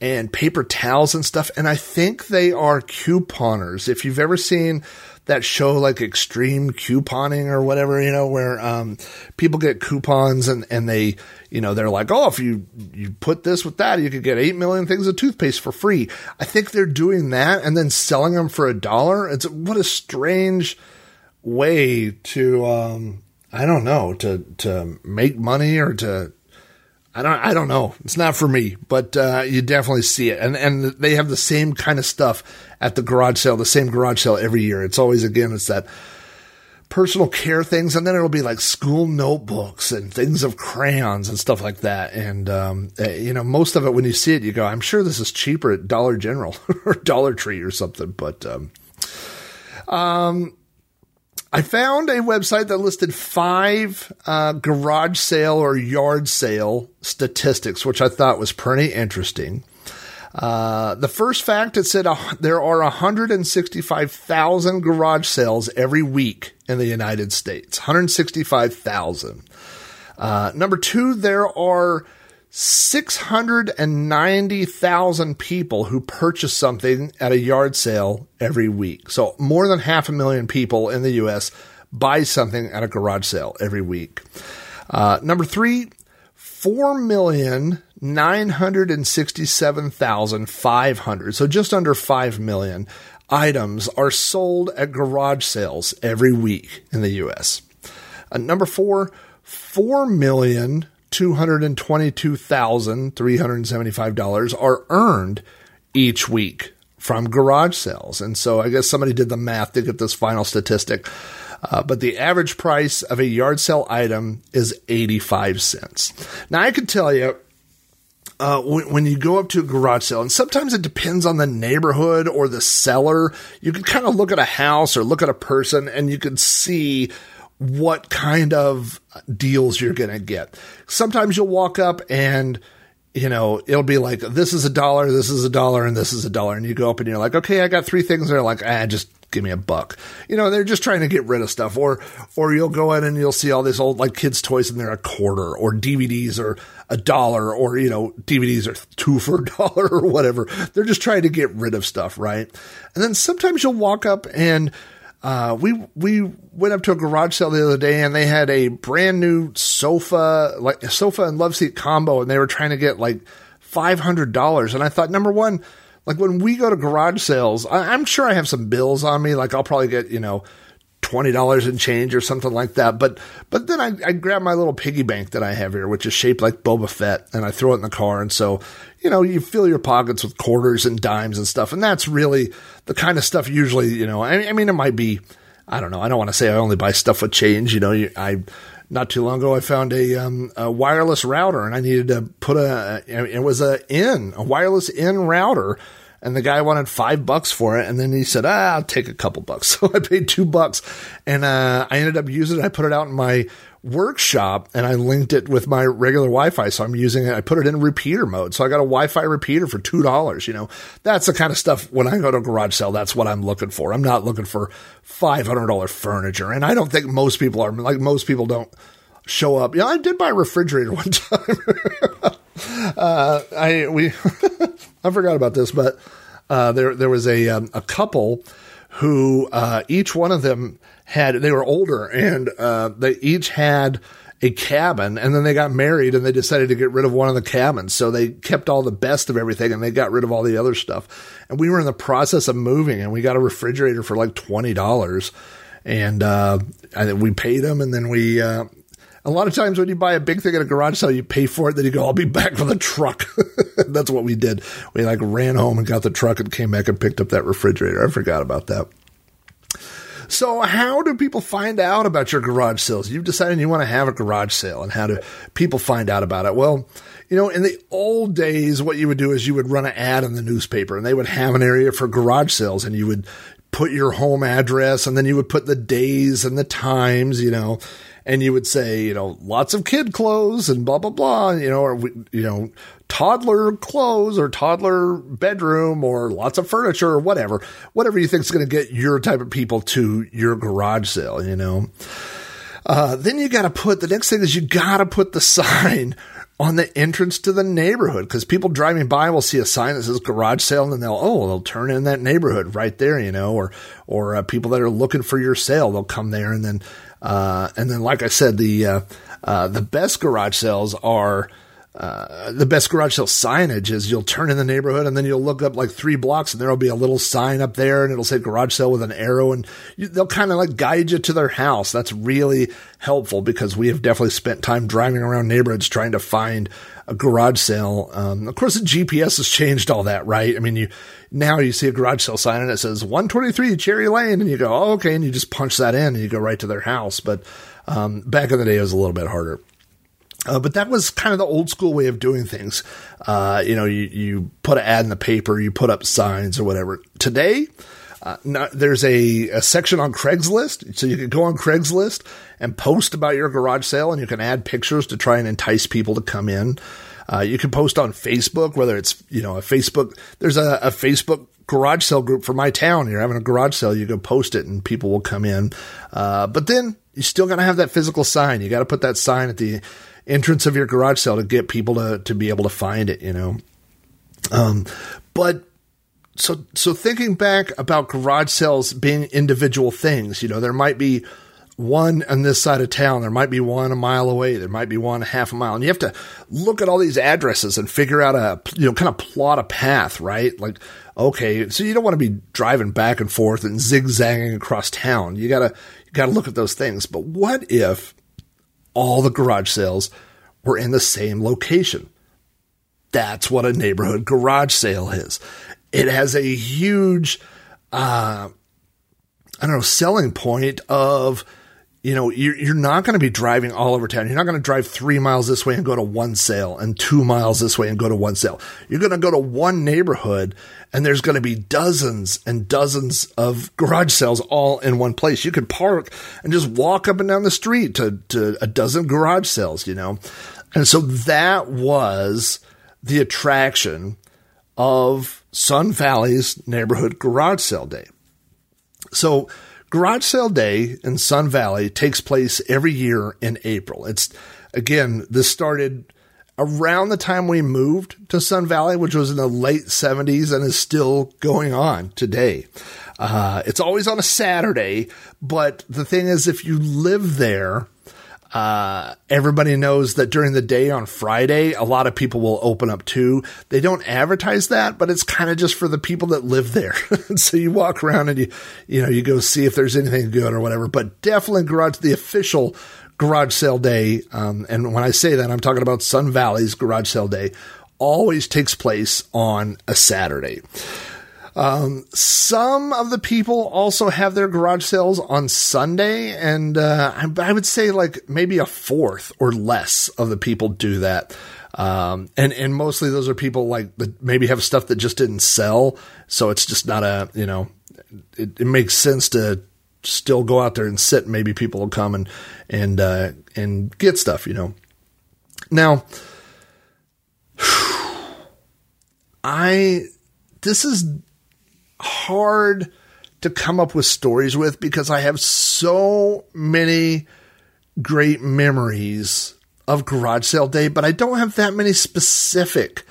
and paper towels and stuff. And I think they are couponers. If you've ever seen that show like extreme couponing or whatever, you know, where um, people get coupons and, and they, you know, they're like, oh, if you, you put this with that, you could get 8 million things of toothpaste for free. I think they're doing that and then selling them for a dollar. It's what a strange way to, um, I don't know, to, to make money or to, I don't, I don't know. It's not for me, but uh, you definitely see it, and and they have the same kind of stuff at the garage sale, the same garage sale every year. It's always again, it's that personal care things, and then it'll be like school notebooks and things of crayons and stuff like that. And um, eh, you know, most of it when you see it, you go, "I'm sure this is cheaper at Dollar General or Dollar Tree or something." But um, um, I found a website that listed five uh, garage sale or yard sale statistics, which I thought was pretty interesting. Uh, the first fact it said uh, there are 165,000 garage sales every week in the United States. 165,000. Uh, number two, there are 690,000 people who purchase something at a yard sale every week. So more than half a million people in the U.S. buy something at a garage sale every week. Uh, number three, 4,967,500. So just under 5 million items are sold at garage sales every week in the U.S. Uh, number four, 4 million $222,375 are earned each week from garage sales. And so I guess somebody did the math to get this final statistic. Uh, but the average price of a yard sale item is 85 cents. Now I can tell you, uh, when, when, you go up to a garage sale, and sometimes it depends on the neighborhood or the seller, you can kind of look at a house or look at a person and you can see what kind of deals you're going to get. Sometimes you'll walk up and you know, it'll be like, this is a dollar, this is a dollar, and this is a dollar. And you go up and you're like, okay, I got three things. They're like, ah, just give me a buck. You know, they're just trying to get rid of stuff. Or, or you'll go in and you'll see all these old like kids' toys and they're a quarter, or DVDs are a dollar, or, you know, DVDs are two for a dollar or whatever. They're just trying to get rid of stuff, right? And then sometimes you'll walk up and, uh, we we went up to a garage sale the other day and they had a brand new sofa, like a sofa and love seat combo, and they were trying to get like five hundred dollars. And I thought, number one, like when we go to garage sales, I, I'm sure I have some bills on me. Like I'll probably get you know twenty dollars in change or something like that. But but then I, I grab my little piggy bank that I have here, which is shaped like Boba Fett, and I throw it in the car. And so you know you fill your pockets with quarters and dimes and stuff, and that's really the kind of stuff usually you know. I, I mean, it might be I don't know. I don't want to say I only buy stuff with change. You know, I not too long ago I found a, um, a wireless router and I needed to put a. It was a in a wireless in router. And the guy wanted five bucks for it, and then he said, "Ah, I'll take a couple bucks." So I paid two bucks, and uh, I ended up using it. I put it out in my workshop and I linked it with my regular Wi-Fi. So I'm using it. I put it in repeater mode. So I got a Wi-Fi repeater for two dollars. You know, that's the kind of stuff when I go to a garage sale. That's what I'm looking for. I'm not looking for five hundred dollar furniture, and I don't think most people are. Like most people don't show up. Yeah, I did buy a refrigerator one time. Uh, I we I forgot about this, but uh, there there was a um, a couple who uh, each one of them had they were older and uh, they each had a cabin and then they got married and they decided to get rid of one of the cabins. So they kept all the best of everything and they got rid of all the other stuff. And we were in the process of moving and we got a refrigerator for like $20 and uh, we paid them and then we uh, a lot of times when you buy a big thing at a garage sale, you pay for it, then you go, I'll be back with a truck. That's what we did. We like ran home and got the truck and came back and picked up that refrigerator. I forgot about that. So, how do people find out about your garage sales? You've decided you want to have a garage sale, and how do people find out about it? Well, you know, in the old days, what you would do is you would run an ad in the newspaper, and they would have an area for garage sales, and you would put your home address, and then you would put the days and the times, you know, and you would say, you know, lots of kid clothes and blah blah blah, you know, or you know, toddler clothes or toddler bedroom or lots of furniture or whatever, whatever you think is going to get your type of people to your garage sale, you know. Uh, then you got to put the next thing is you got to put the sign on the entrance to the neighborhood because people driving by will see a sign that says garage sale and they'll oh they'll turn in that neighborhood right there you know or or uh, people that are looking for your sale they'll come there and then uh, and then like I said the uh, uh the best garage sales are uh, the best garage sale signage is you'll turn in the neighborhood and then you'll look up like three blocks and there'll be a little sign up there and it'll say garage sale with an arrow and you, they'll kind of like guide you to their house. That's really helpful because we have definitely spent time driving around neighborhoods trying to find a garage sale. Um, of course, the GPS has changed all that, right? I mean, you now you see a garage sale sign and it says 123 Cherry Lane, and you go, oh, okay, and you just punch that in and you go right to their house. But um, back in the day, it was a little bit harder. Uh, but that was kind of the old school way of doing things. Uh, you know, you, you put an ad in the paper, you put up signs or whatever. Today, uh, not, there's a, a, section on Craigslist, so you can go on Craigslist and post about your garage sale, and you can add pictures to try and entice people to come in. Uh, you can post on Facebook, whether it's you know a Facebook. There's a, a Facebook garage sale group for my town. You're having a garage sale, you go post it, and people will come in. Uh, but then you still got to have that physical sign. You got to put that sign at the entrance of your garage sale to get people to, to be able to find it, you know. Um, but so, so thinking back about garage sales being individual things, you know, there might be one on this side of town. There might be one a mile away. There might be one half a mile. And you have to look at all these addresses and figure out a, you know, kind of plot a path, right? Like, okay, so you don't want to be driving back and forth and zigzagging across town. You gotta, you gotta look at those things. But what if all the garage sales were in the same location. That's what a neighborhood garage sale is. It has a huge, uh, I don't know, selling point of, you know, you're, you're not going to be driving all over town. You're not going to drive three miles this way and go to one sale and two miles this way and go to one sale. You're going to go to one neighborhood and there's going to be dozens and dozens of garage sales all in one place. You could park and just walk up and down the street to, to a dozen garage sales, you know? And so that was the attraction of Sun Valley's neighborhood garage sale day. So garage sale day in Sun Valley takes place every year in April. It's again, this started around the time we moved to Sun Valley, which was in the late 70s and is still going on today. Uh, it's always on a Saturday, but the thing is, if you live there, uh, everybody knows that during the day on Friday, a lot of people will open up too. They don't advertise that, but it's kind of just for the people that live there. so you walk around and you, you know, you go see if there's anything good or whatever, but definitely garage, the official garage sale day. Um, and when I say that, I'm talking about Sun Valley's garage sale day always takes place on a Saturday. Um, some of the people also have their garage sales on Sunday, and uh, I, I would say like maybe a fourth or less of the people do that. Um, and and mostly those are people like that maybe have stuff that just didn't sell, so it's just not a you know, it, it makes sense to still go out there and sit. and Maybe people will come and and uh, and get stuff, you know. Now, I this is hard to come up with stories with because I have so many great memories of garage sale day, but I don't have that many specific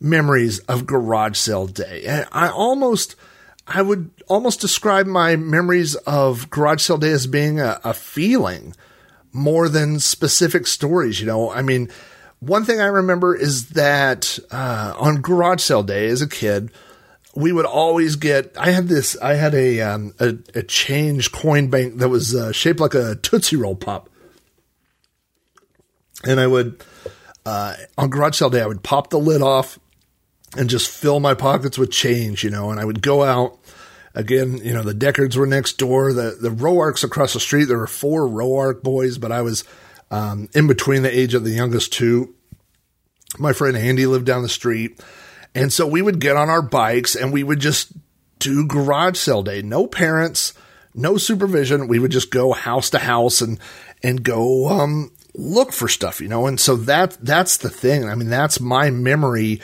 memories of garage sale day. I almost, I would almost describe my memories of garage sale day as being a, a feeling more than specific stories. You know, I mean, one thing I remember is that uh, on garage sale day as a kid, we would always get. I had this. I had a um, a, a change coin bank that was uh, shaped like a tootsie roll pop, and I would uh, on garage sale day I would pop the lid off and just fill my pockets with change, you know. And I would go out again. You know, the Deckards were next door. The the Roarks across the street. There were four Roark boys, but I was um, in between the age of the youngest two. My friend Andy lived down the street. And so we would get on our bikes and we would just do garage sale day. No parents, no supervision. We would just go house to house and, and go, um, look for stuff, you know? And so that, that's the thing. I mean, that's my memory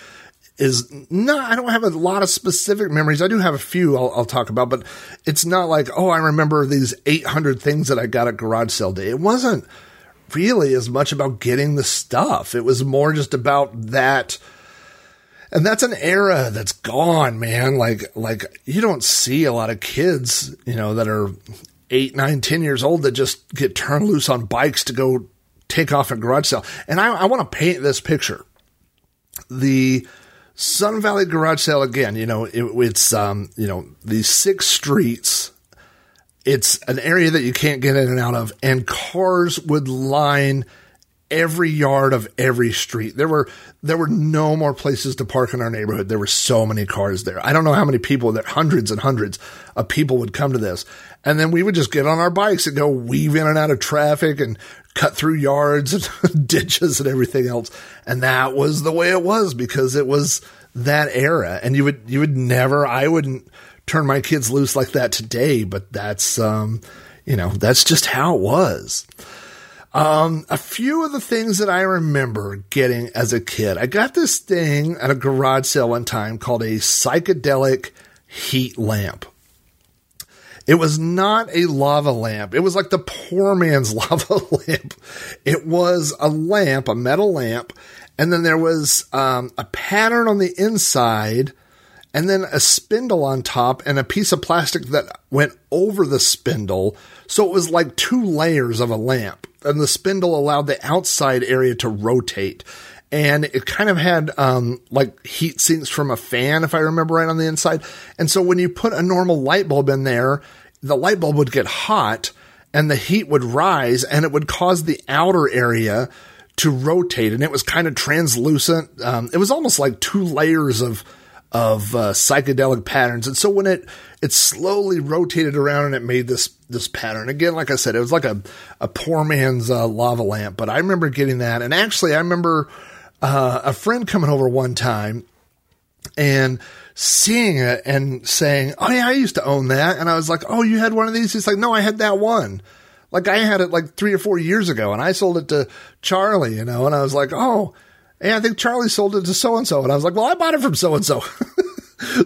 is not, I don't have a lot of specific memories. I do have a few I'll, I'll talk about, but it's not like, oh, I remember these 800 things that I got at garage sale day. It wasn't really as much about getting the stuff. It was more just about that, and that's an era that's gone, man. Like, like you don't see a lot of kids, you know, that are eight, nine, ten years old that just get turned loose on bikes to go take off at garage sale. And I, I want to paint this picture. The Sun Valley garage sale again, you know, it, it's, um, you know, these six streets. It's an area that you can't get in and out of and cars would line every yard of every street. There were there were no more places to park in our neighborhood. There were so many cars there. I don't know how many people there hundreds and hundreds of people would come to this. And then we would just get on our bikes and go weave in and out of traffic and cut through yards and ditches and everything else. And that was the way it was because it was that era. And you would you would never I wouldn't turn my kids loose like that today, but that's um you know, that's just how it was. Um, a few of the things that I remember getting as a kid. I got this thing at a garage sale one time called a psychedelic heat lamp. It was not a lava lamp. It was like the poor man's lava lamp. It was a lamp, a metal lamp, and then there was um, a pattern on the inside and then a spindle on top and a piece of plastic that went over the spindle. So it was like two layers of a lamp. And the spindle allowed the outside area to rotate. And it kind of had um, like heat sinks from a fan, if I remember right, on the inside. And so when you put a normal light bulb in there, the light bulb would get hot and the heat would rise and it would cause the outer area to rotate. And it was kind of translucent. Um, it was almost like two layers of of uh, psychedelic patterns. And so when it it slowly rotated around and it made this this pattern again, like I said, it was like a a poor man's uh, lava lamp. But I remember getting that, and actually, I remember uh, a friend coming over one time and seeing it and saying, "Oh yeah, I used to own that," and I was like, "Oh, you had one of these?" He's like, "No, I had that one." Like I had it like three or four years ago, and I sold it to Charlie, you know, and I was like, "Oh." And I think Charlie sold it to so and so. And I was like, well, I bought it from so and so.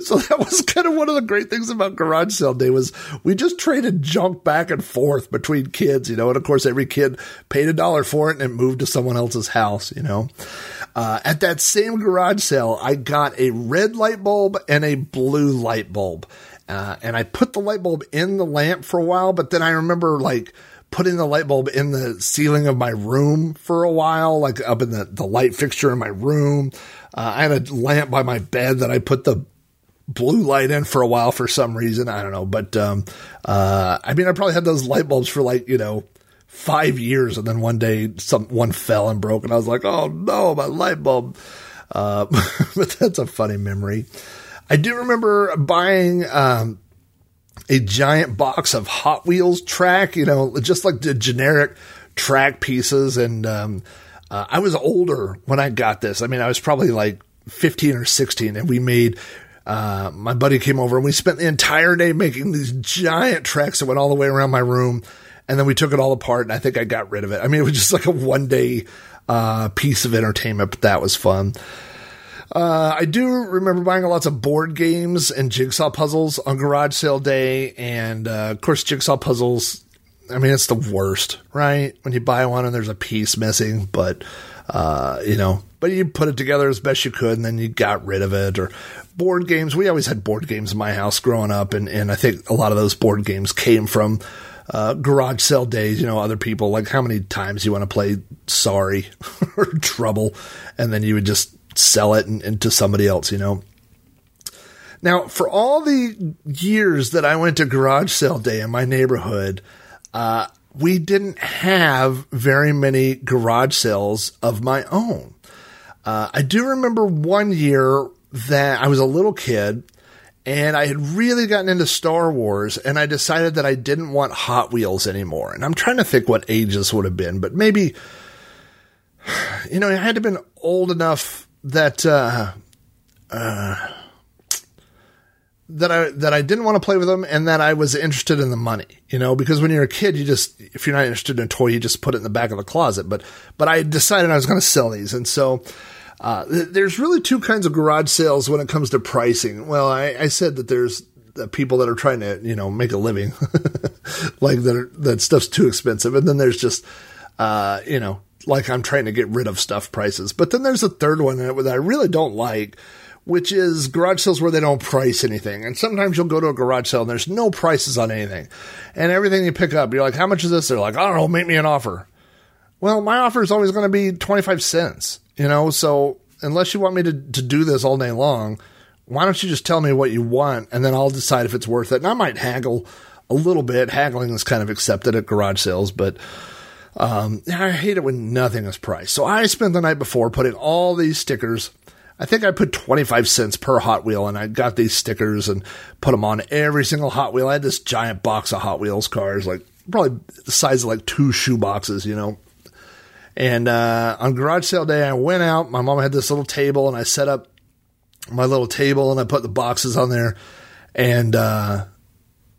So that was kind of one of the great things about garage sale day was we just traded junk back and forth between kids, you know, and of course every kid paid a dollar for it and it moved to someone else's house, you know. Uh, at that same garage sale, I got a red light bulb and a blue light bulb. Uh, and I put the light bulb in the lamp for a while, but then I remember like putting the light bulb in the ceiling of my room for a while, like up in the, the light fixture in my room. Uh, I had a lamp by my bed that I put the blue light in for a while for some reason. I don't know. But, um, uh, I mean, I probably had those light bulbs for like, you know, five years. And then one day some, one fell and broke and I was like, Oh no, my light bulb. Uh, but that's a funny memory. I do remember buying um, a giant box of Hot Wheels track, you know, just like the generic track pieces. And um, uh, I was older when I got this. I mean, I was probably like 15 or 16, and we made. Uh, my buddy came over and we spent the entire day making these giant tracks that went all the way around my room. And then we took it all apart and I think I got rid of it. I mean, it was just like a one day, uh, piece of entertainment, but that was fun. Uh, I do remember buying lots of board games and jigsaw puzzles on garage sale day. And, uh, of course, jigsaw puzzles, I mean, it's the worst, right? When you buy one and there's a piece missing, but, uh, you know, but you put it together as best you could and then you got rid of it or board games. We always had board games in my house growing up. And, and I think a lot of those board games came from, uh, garage sale days, you know, other people, like how many times you want to play sorry or trouble. And then you would just sell it and, and to somebody else, you know. Now, for all the years that I went to garage sale day in my neighborhood, uh, we didn't have very many garage sales of my own. Uh, I do remember one year that I was a little kid and I had really gotten into Star Wars and I decided that I didn't want Hot Wheels anymore. And I'm trying to think what age this would have been, but maybe, you know, I had to have been old enough that, uh, uh, that I that I didn't want to play with them and that I was interested in the money, you know, because when you're a kid, you just if you're not interested in a toy, you just put it in the back of the closet. But but I decided I was going to sell these, and so uh, th- there's really two kinds of garage sales when it comes to pricing. Well, I, I said that there's the people that are trying to you know make a living, like that that stuff's too expensive, and then there's just uh, you know like I'm trying to get rid of stuff prices. But then there's a third one that I really don't like which is garage sales where they don't price anything. And sometimes you'll go to a garage sale and there's no prices on anything. And everything you pick up, you're like, how much is this? They're like, I don't know, make me an offer. Well, my offer is always going to be 25 cents, you know? So unless you want me to, to do this all day long, why don't you just tell me what you want and then I'll decide if it's worth it. And I might haggle a little bit. Haggling is kind of accepted at garage sales, but um, I hate it when nothing is priced. So I spent the night before putting all these stickers I think I put 25 cents per Hot Wheel and I got these stickers and put them on every single Hot Wheel. I had this giant box of Hot Wheels cars, like probably the size of like two shoe boxes, you know. And uh, on garage sale day, I went out. My mom had this little table and I set up my little table and I put the boxes on there. And uh,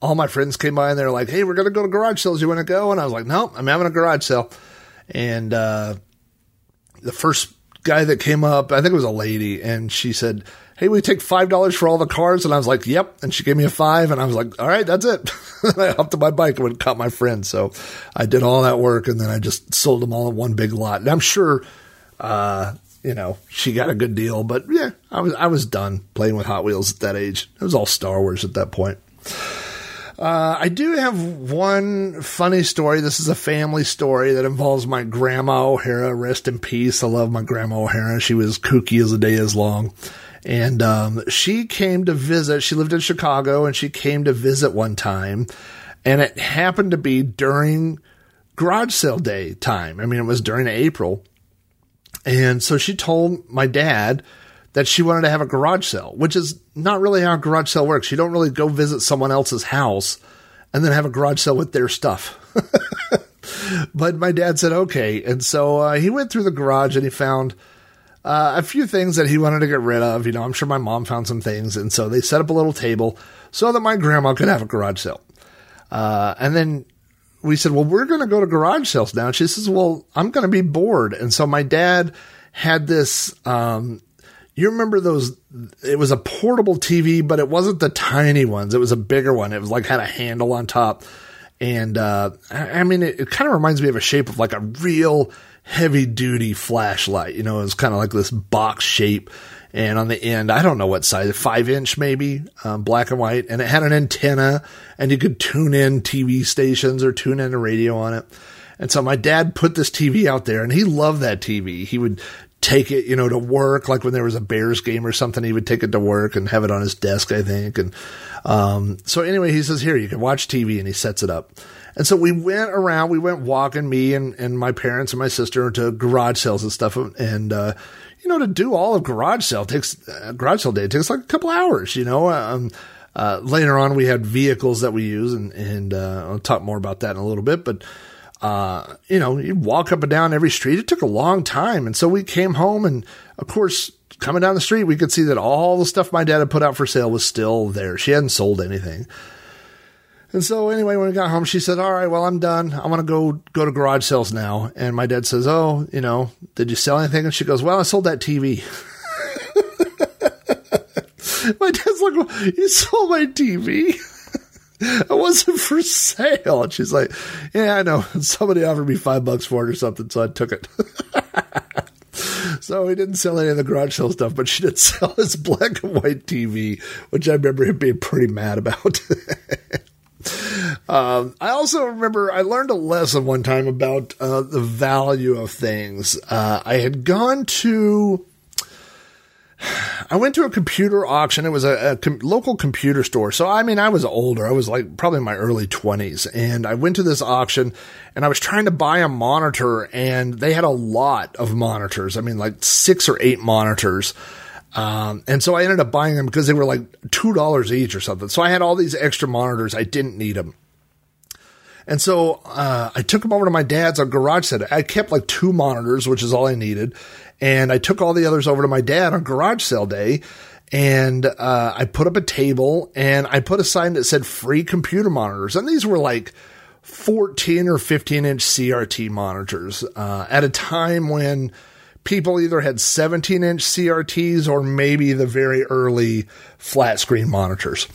all my friends came by and they're like, hey, we're to go to garage sales. You want to go? And I was like, no, I'm having a garage sale. And uh, the first guy that came up, I think it was a lady, and she said, Hey, we take five dollars for all the cars, and I was like, "Yep." And she gave me a five, and I was like, "All right, that's it." I hopped on my bike and went and caught my friend. So I did all that work, and then I just sold them all in one big lot. And I'm sure, uh, you know, she got a good deal. But yeah, I was I was done playing with Hot Wheels at that age. It was all Star Wars at that point. Uh, I do have one funny story. This is a family story that involves my grandma O'Hara. Rest in peace. I love my grandma O'Hara. She was kooky as the day is long. And um, she came to visit. She lived in Chicago and she came to visit one time. And it happened to be during garage sale day time. I mean, it was during April. And so she told my dad that she wanted to have a garage sale, which is not really how a garage sale works. You don't really go visit someone else's house and then have a garage sale with their stuff. but my dad said, okay. And so uh, he went through the garage and he found uh, a few things that he wanted to get rid of. You know, I'm sure my mom found some things. And so they set up a little table so that my grandma could have a garage sale. Uh, and then we said, well, we're going to go to garage sales now. And she says, well, I'm going to be bored. And so my dad had this, um, you remember those it was a portable TV, but it wasn't the tiny ones. It was a bigger one. It was like had a handle on top. And uh, I mean, it, it kind of reminds me of a shape of like a real heavy duty flashlight. You know, it was kind of like this box shape. And on the end, I don't know what size, five inch maybe, um, black and white. And it had an antenna and you could tune in TV stations or tune in a radio on it. And so my dad put this TV out there and he loved that TV. He would take it, you know, to work. Like when there was a Bears game or something, he would take it to work and have it on his desk, I think. And, um, so anyway, he says, here, you can watch TV and he sets it up. And so we went around, we went walking, me and, and my parents and my sister to garage sales and stuff. And, uh, you know, to do all of garage sale takes uh, garage sale day takes like a couple hours. You know, um, uh, later on we had vehicles that we use, and and uh, I'll talk more about that in a little bit. But uh, you know, you walk up and down every street. It took a long time, and so we came home, and of course, coming down the street, we could see that all the stuff my dad had put out for sale was still there. She hadn't sold anything. And so anyway, when we got home, she said, "All right, well, I'm done. I want to go go to garage sales now." And my dad says, "Oh, you know, did you sell anything?" And she goes, "Well, I sold that TV." my dad's like, "You sold my TV?" it wasn't for sale. And she's like, Yeah, I know. Somebody offered me five bucks for it or something, so I took it. so he didn't sell any of the garage sale stuff, but she did sell his black and white TV, which I remember him being pretty mad about. um, I also remember I learned a lesson one time about uh, the value of things. Uh, I had gone to I went to a computer auction. It was a, a com- local computer store. So, I mean, I was older. I was like probably in my early 20s. And I went to this auction and I was trying to buy a monitor and they had a lot of monitors. I mean, like six or eight monitors. Um, and so I ended up buying them because they were like $2 each or something. So I had all these extra monitors. I didn't need them. And so uh, I took them over to my dad's garage set. I kept like two monitors, which is all I needed. And I took all the others over to my dad on garage sale day. And uh, I put up a table and I put a sign that said free computer monitors. And these were like 14 or 15 inch CRT monitors uh, at a time when people either had 17 inch CRTs or maybe the very early flat screen monitors.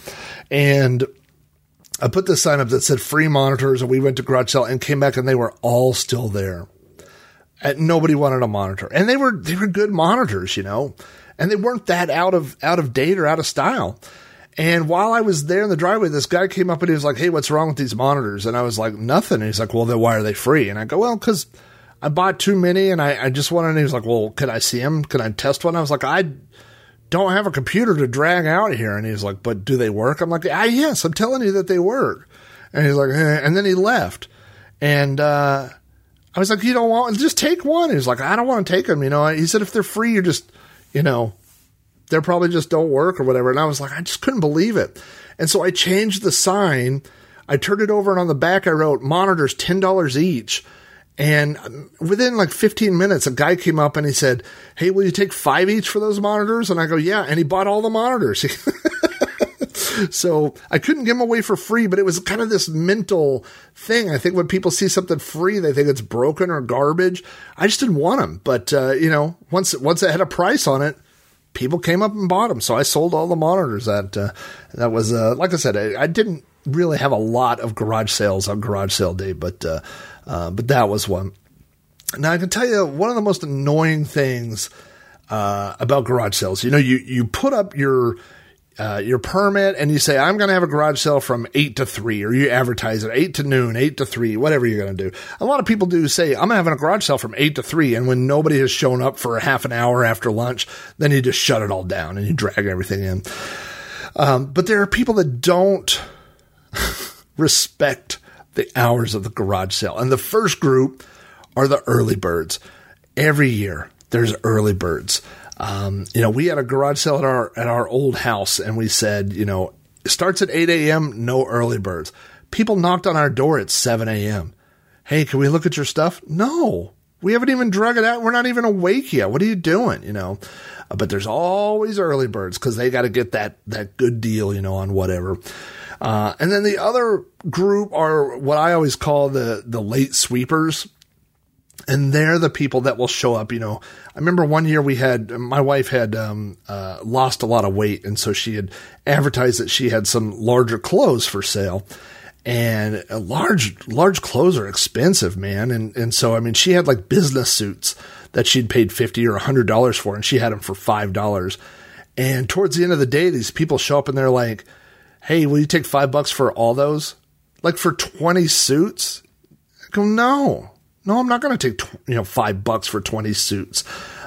And I put this sign up that said free monitors, and we went to garage sale and came back, and they were all still there. And nobody wanted a monitor, and they were they were good monitors, you know, and they weren't that out of out of date or out of style. And while I was there in the driveway, this guy came up and he was like, "Hey, what's wrong with these monitors?" And I was like, "Nothing." And he's like, "Well, then why are they free?" And I go, "Well, because." I bought too many and I, I just wanted, and he was like, well, could I see them? Can I test one? I was like, I don't have a computer to drag out here. And he's like, but do they work? I'm like, ah, yes, I'm telling you that they work. And he's like, eh. and then he left. And, uh, I was like, you don't want, just take one. He's like, I don't want to take them. You know, he said, if they're free, you just, you know, they're probably just don't work or whatever. And I was like, I just couldn't believe it. And so I changed the sign. I turned it over and on the back I wrote monitors $10 each. And um, within like 15 minutes, a guy came up and he said, Hey, will you take five each for those monitors? And I go, Yeah. And he bought all the monitors. so I couldn't give them away for free, but it was kind of this mental thing. I think when people see something free, they think it's broken or garbage. I just didn't want them. But, uh, you know, once, once it had a price on it, people came up and bought them. So I sold all the monitors that, uh, that was, uh, like I said, I, I didn't really have a lot of garage sales on garage sale day, but, uh, uh, but that was one. Now I can tell you one of the most annoying things uh, about garage sales. You know, you you put up your uh, your permit and you say I'm going to have a garage sale from eight to three, or you advertise it eight to noon, eight to three, whatever you're going to do. A lot of people do say I'm having a garage sale from eight to three, and when nobody has shown up for a half an hour after lunch, then you just shut it all down and you drag everything in. Um, but there are people that don't respect the hours of the garage sale. And the first group are the early birds. Every year there's early birds. Um, you know, we had a garage sale at our at our old house, and we said, you know, starts at eight a.m. No early birds. People knocked on our door at seven a.m. Hey, can we look at your stuff? No, we haven't even drug it out. We're not even awake yet. What are you doing? You know, uh, but there's always early birds because they got to get that that good deal, you know, on whatever. Uh, and then the other group are what I always call the the late sweepers. And they're the people that will show up. You know, I remember one year we had my wife had um, uh, lost a lot of weight, and so she had advertised that she had some larger clothes for sale. And large large clothes are expensive, man. And and so I mean, she had like business suits that she'd paid fifty or hundred dollars for, and she had them for five dollars. And towards the end of the day, these people show up and they're like, hey, will you take five bucks for all those? Like for 20 suits? I go, no, no, I'm not going to take, tw- you know, five bucks for 20 suits.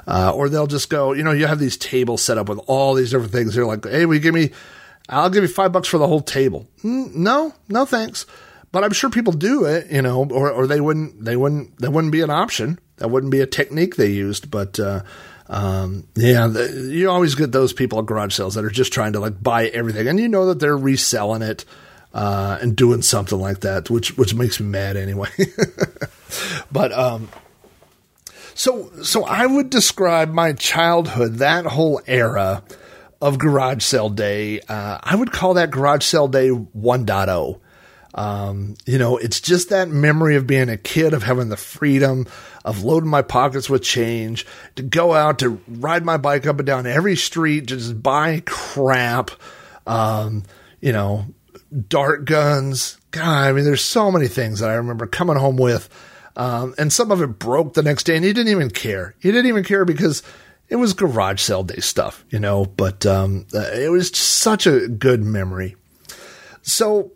Uh, or they'll just go, you know, you have these tables set up with all these different things. They're like, hey, you give me, I'll give you five bucks for the whole table. Mm, no, no, thanks. But I'm sure people do it, you know, or, or they wouldn't, they wouldn't, that wouldn't be an option. That wouldn't be a technique they used. But, uh, Um, yeah, the, you always get those people at garage sales that are just trying to like buy everything, and you know that they're reselling it uh, and doing something like that, which which makes me mad anyway. but um, so so I would describe my childhood, that whole era of garage sale day. Uh, I would call that garage sale day 1.0. Um, you know, it's just that memory of being a kid, of having the freedom of loading my pockets with change, to go out to ride my bike up and down every street, just buy crap. Um, you know, dart guns. God, I mean, there's so many things that I remember coming home with. Um, and some of it broke the next day and he didn't even care. He didn't even care because it was garage sale day stuff, you know, but, um, uh, it was such a good memory. So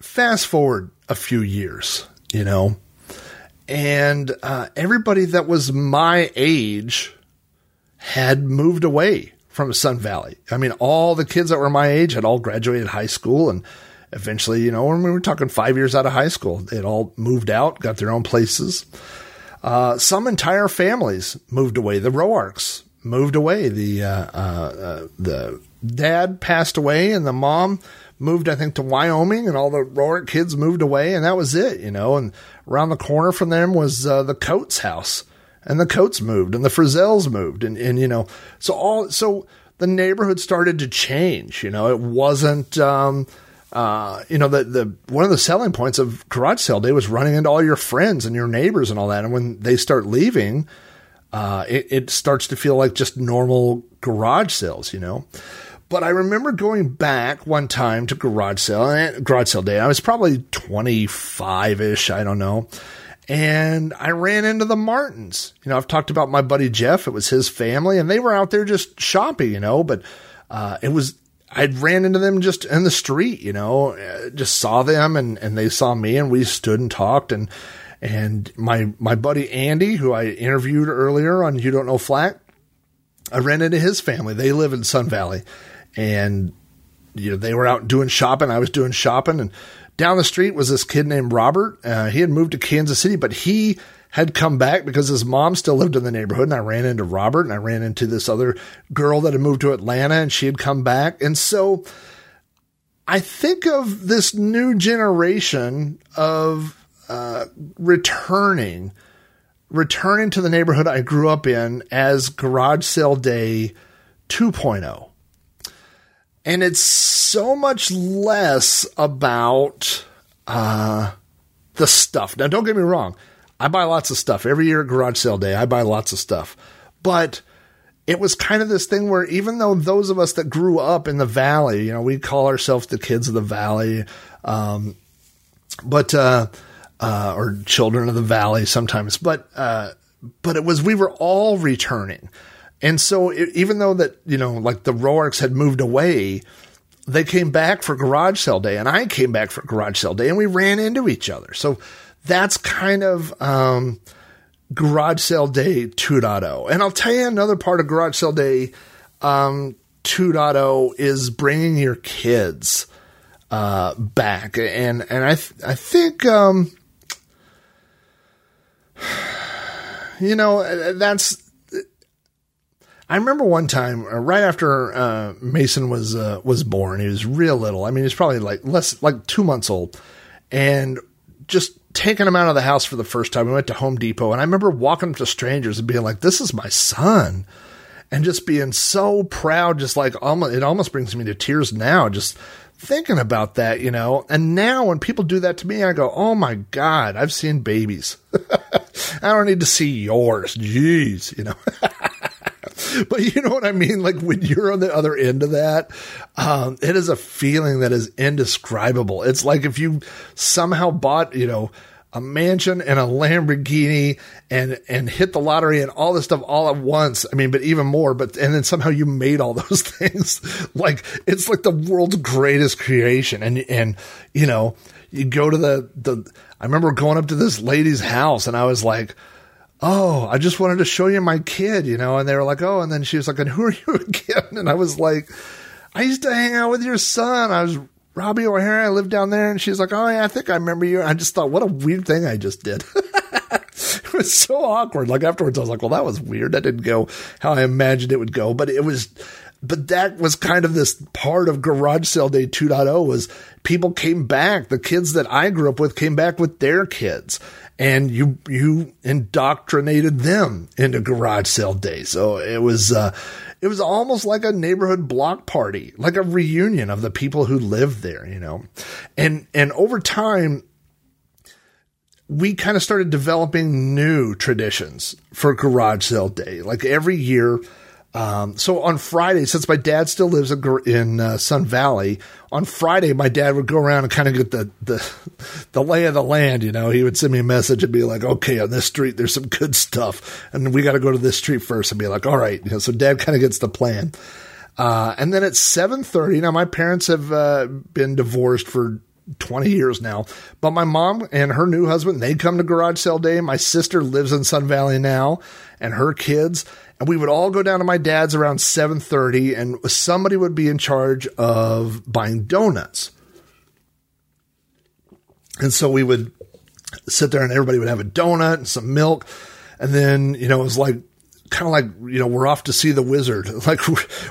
fast forward a few years, you know, and, uh, everybody that was my age had moved away from Sun Valley. I mean, all the kids that were my age had all graduated high school and eventually, you know, when we were talking five years out of high school, they'd all moved out, got their own places. Uh, some entire families moved away. The Roarks moved away. The, uh, uh, uh, the dad passed away and the mom moved, I think, to Wyoming and all the Roark kids moved away and that was it, you know, and around the corner from them was, uh, the Coates house and the Coates moved and the Frizzels moved and, and, you know, so all, so the neighborhood started to change, you know, it wasn't, um, uh, you know, the, the, one of the selling points of garage sale day was running into all your friends and your neighbors and all that. And when they start leaving, uh, it, it starts to feel like just normal garage sales, you know. But I remember going back one time to garage sale, garage sale day. I was probably 25 ish. I don't know and I ran into the Martins. You know, I've talked about my buddy Jeff. It was his family, and they were out there just shopping. You know, but uh, it was I ran into them just in the street. You know, uh, just saw them, and and they saw me, and we stood and talked, and and my my buddy Andy, who I interviewed earlier on You Don't Know Flack, I ran into his family. They live in Sun Valley, and you know they were out doing shopping. I was doing shopping, and down the street was this kid named Robert. Uh, he had moved to Kansas City, but he had come back because his mom still lived in the neighborhood. And I ran into Robert and I ran into this other girl that had moved to Atlanta and she had come back. And so I think of this new generation of uh, returning, returning to the neighborhood I grew up in as garage sale day 2.0 and it's so much less about uh, the stuff. Now, don't get me wrong. I buy lots of stuff every year at garage sale day. I buy lots of stuff, but it was kind of this thing where even though those of us that grew up in the valley, you know, we call ourselves the kids of the valley, um, but uh, uh, or children of the valley sometimes, but uh, but it was we were all returning. And so it, even though that, you know, like the Roarks had moved away, they came back for garage sale day and I came back for garage sale day and we ran into each other. So that's kind of, um, garage sale day 2.0. And I'll tell you another part of garage sale day, um, 2.0 is bringing your kids, uh, back. And, and I, th- I think, um, you know, that's, I remember one time uh, right after uh, Mason was uh, was born. He was real little. I mean, he was probably like less like two months old, and just taking him out of the house for the first time. We went to Home Depot, and I remember walking up to strangers and being like, "This is my son," and just being so proud. Just like almost, it almost brings me to tears now. Just thinking about that, you know. And now when people do that to me, I go, "Oh my god, I've seen babies. I don't need to see yours." Jeez, you know. but you know what I mean? Like when you're on the other end of that, um, it is a feeling that is indescribable. It's like if you somehow bought, you know, a mansion and a Lamborghini and and hit the lottery and all this stuff all at once. I mean, but even more. But and then somehow you made all those things. like it's like the world's greatest creation. And and you know, you go to the the. I remember going up to this lady's house and I was like, oh, I just wanted to show you my kid, you know, and they were like, oh, and then she was like, and who are you again? And I was like, I used to hang out with your son. I was Robbie O'Hara. I lived down there. And she's like, oh, yeah, I think I remember you. I just thought, what a weird thing I just did. It was so awkward. Like afterwards, I was like, well, that was weird. That didn't go how I imagined it would go, but it was, but that was kind of this part of Garage Sale Day 2.0 was people came back. The kids that I grew up with came back with their kids and you, you indoctrinated them into Garage Sale Day. So it was, uh, it was almost like a neighborhood block party, like a reunion of the people who lived there, you know, and, and over time, we kind of started developing new traditions for garage sale day. Like every year, um, so on Friday, since my dad still lives in, uh, Sun Valley, on Friday my dad would go around and kind of get the, the the lay of the land. You know, he would send me a message and be like, "Okay, on this street there's some good stuff, and we got to go to this street first. And be like, "All right." You know, so dad kind of gets the plan. Uh, and then at seven thirty, now my parents have uh, been divorced for 20 years now. But my mom and her new husband, they come to garage sale day. My sister lives in Sun Valley now and her kids. And we would all go down to my dad's around 7:30 and somebody would be in charge of buying donuts. And so we would sit there and everybody would have a donut and some milk. And then, you know, it was like kind of like you know we're off to see the wizard like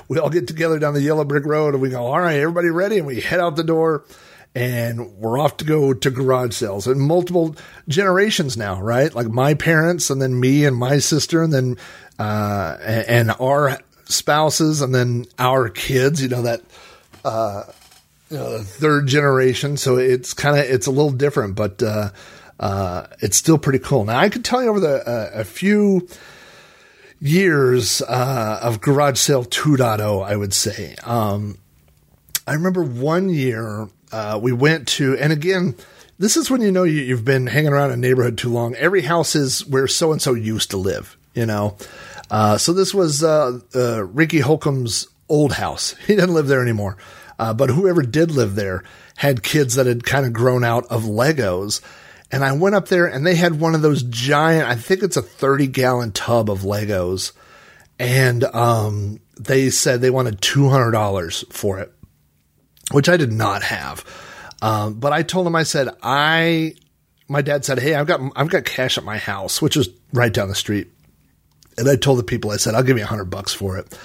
we all get together down the yellow brick road and we go all right everybody ready and we head out the door and we're off to go to garage sales and multiple generations now, right? Like my parents and then me and my sister and then, uh, and, our spouses and then our kids, you know, that, uh, third generation. So it's kind of, it's a little different, but, uh, uh, it's still pretty cool. Now I could tell you over the, uh, a few, years uh, of garage sale 2.0 i would say um, i remember one year uh, we went to, and again, this is when you know you, have been hanging around a neighborhood too long. Every house is where so and so used to live, you know. Uh, so this was uh, uh, Ricky Holcomb's old house. He didn't live there anymore, uh, but whoever did live there had kids that had kind of grown out of Legos. And I went up there, and they had one of those giant. I think it's a thirty gallon tub of Legos, and um, they said they wanted two hundred dollars for it which I did not have. Um, but I told him, I said, I, my dad said, Hey, I've got, I've got cash at my house, which is right down the street. And I told the people, I said, I'll give you a hundred bucks for it.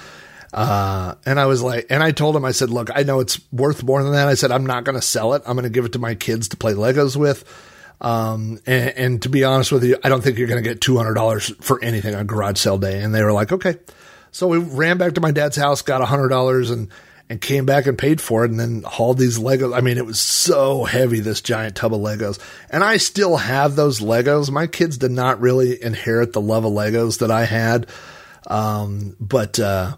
Uh, and I was like, and I told him, I said, look, I know it's worth more than that. I said, I'm not going to sell it. I'm going to give it to my kids to play Legos with. Um, and, and to be honest with you, I don't think you're going to get $200 for anything on garage sale day. And they were like, okay. So we ran back to my dad's house, got a hundred dollars and, and came back and paid for it and then hauled these Legos. I mean, it was so heavy, this giant tub of Legos. And I still have those Legos. My kids did not really inherit the love of Legos that I had. Um, but, uh,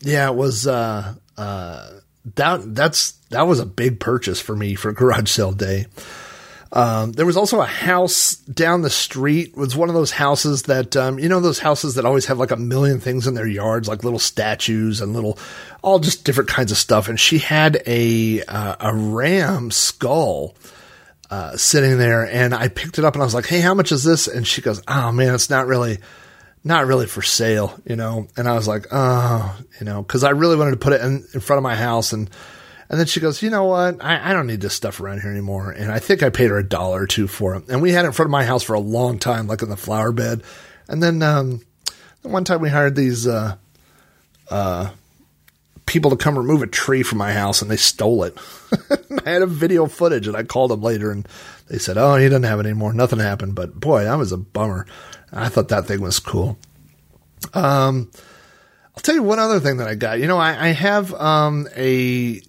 yeah, it was, uh, uh, that, that's, that was a big purchase for me for garage sale day. Um, there was also a house down the street. It was one of those houses that, um, you know, those houses that always have like a million things in their yards, like little statues and little, all just different kinds of stuff. And she had a, uh, a ram skull, uh, sitting there and I picked it up and I was like, Hey, how much is this? And she goes, Oh man, it's not really, not really for sale, you know? And I was like, Oh, you know, cause I really wanted to put it in, in front of my house and, and then she goes, you know what? I, I don't need this stuff around here anymore. And I think I paid her a dollar or two for it. And we had it in front of my house for a long time, like in the flower bed. And then, um, one time we hired these, uh, uh, people to come remove a tree from my house and they stole it. I had a video footage and I called them later and they said, Oh, he doesn't have it anymore. Nothing happened. But boy, that was a bummer. I thought that thing was cool. Um, I'll tell you one other thing that I got. You know, I, I have um, a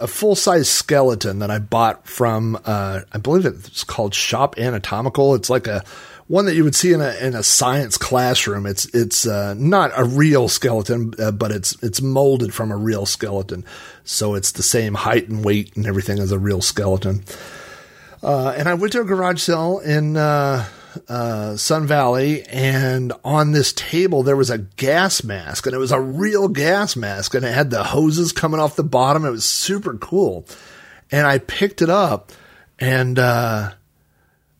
a full size skeleton that I bought from, uh, I believe it's called Shop Anatomical. It's like a one that you would see in a in a science classroom. It's it's uh, not a real skeleton, uh, but it's it's molded from a real skeleton, so it's the same height and weight and everything as a real skeleton. Uh, and I went to a garage sale in uh, Sun Valley, and on this table there was a gas mask, and it was a real gas mask, and it had the hoses coming off the bottom. It was super cool, and I picked it up, and uh,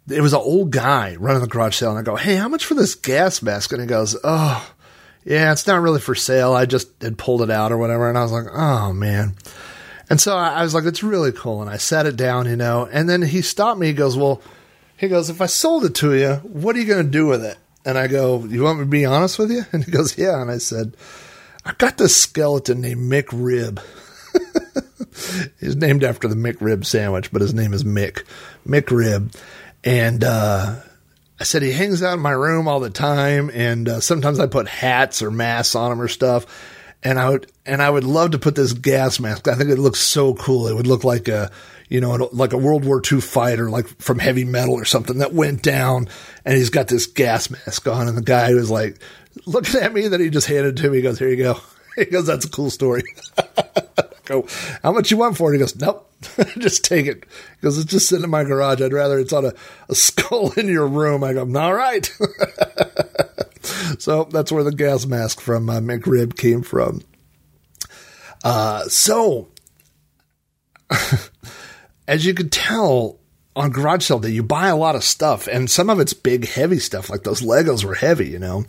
it was an old guy running the garage sale, and I go, "Hey, how much for this gas mask?" And he goes, "Oh." Yeah, it's not really for sale. I just had pulled it out or whatever. And I was like, oh man. And so I was like, it's really cool. And I sat it down, you know, and then he stopped me. He goes, well, he goes, if I sold it to you, what are you going to do with it? And I go, you want me to be honest with you? And he goes, yeah. And I said, I got this skeleton named Mick Rib. He's named after the McRib sandwich, but his name is Mick, Mick Rib. And, uh, I said he hangs out in my room all the time, and uh, sometimes I put hats or masks on him or stuff. And I would, and I would love to put this gas mask. I think it looks so cool. It would look like a, you know, like a World War II fighter, like from heavy metal or something that went down. And he's got this gas mask on, and the guy was like looking at me. That he just handed to me. He goes, "Here you go." He goes, "That's a cool story." go, how much you want for it? He goes, nope, just take it. Because it's just sitting in my garage. I'd rather it's on a, a skull in your room. I go, all right. so that's where the gas mask from uh, McRib came from. Uh, so, as you could tell on garage sale day, you buy a lot of stuff, and some of it's big, heavy stuff. Like those Legos were heavy, you know.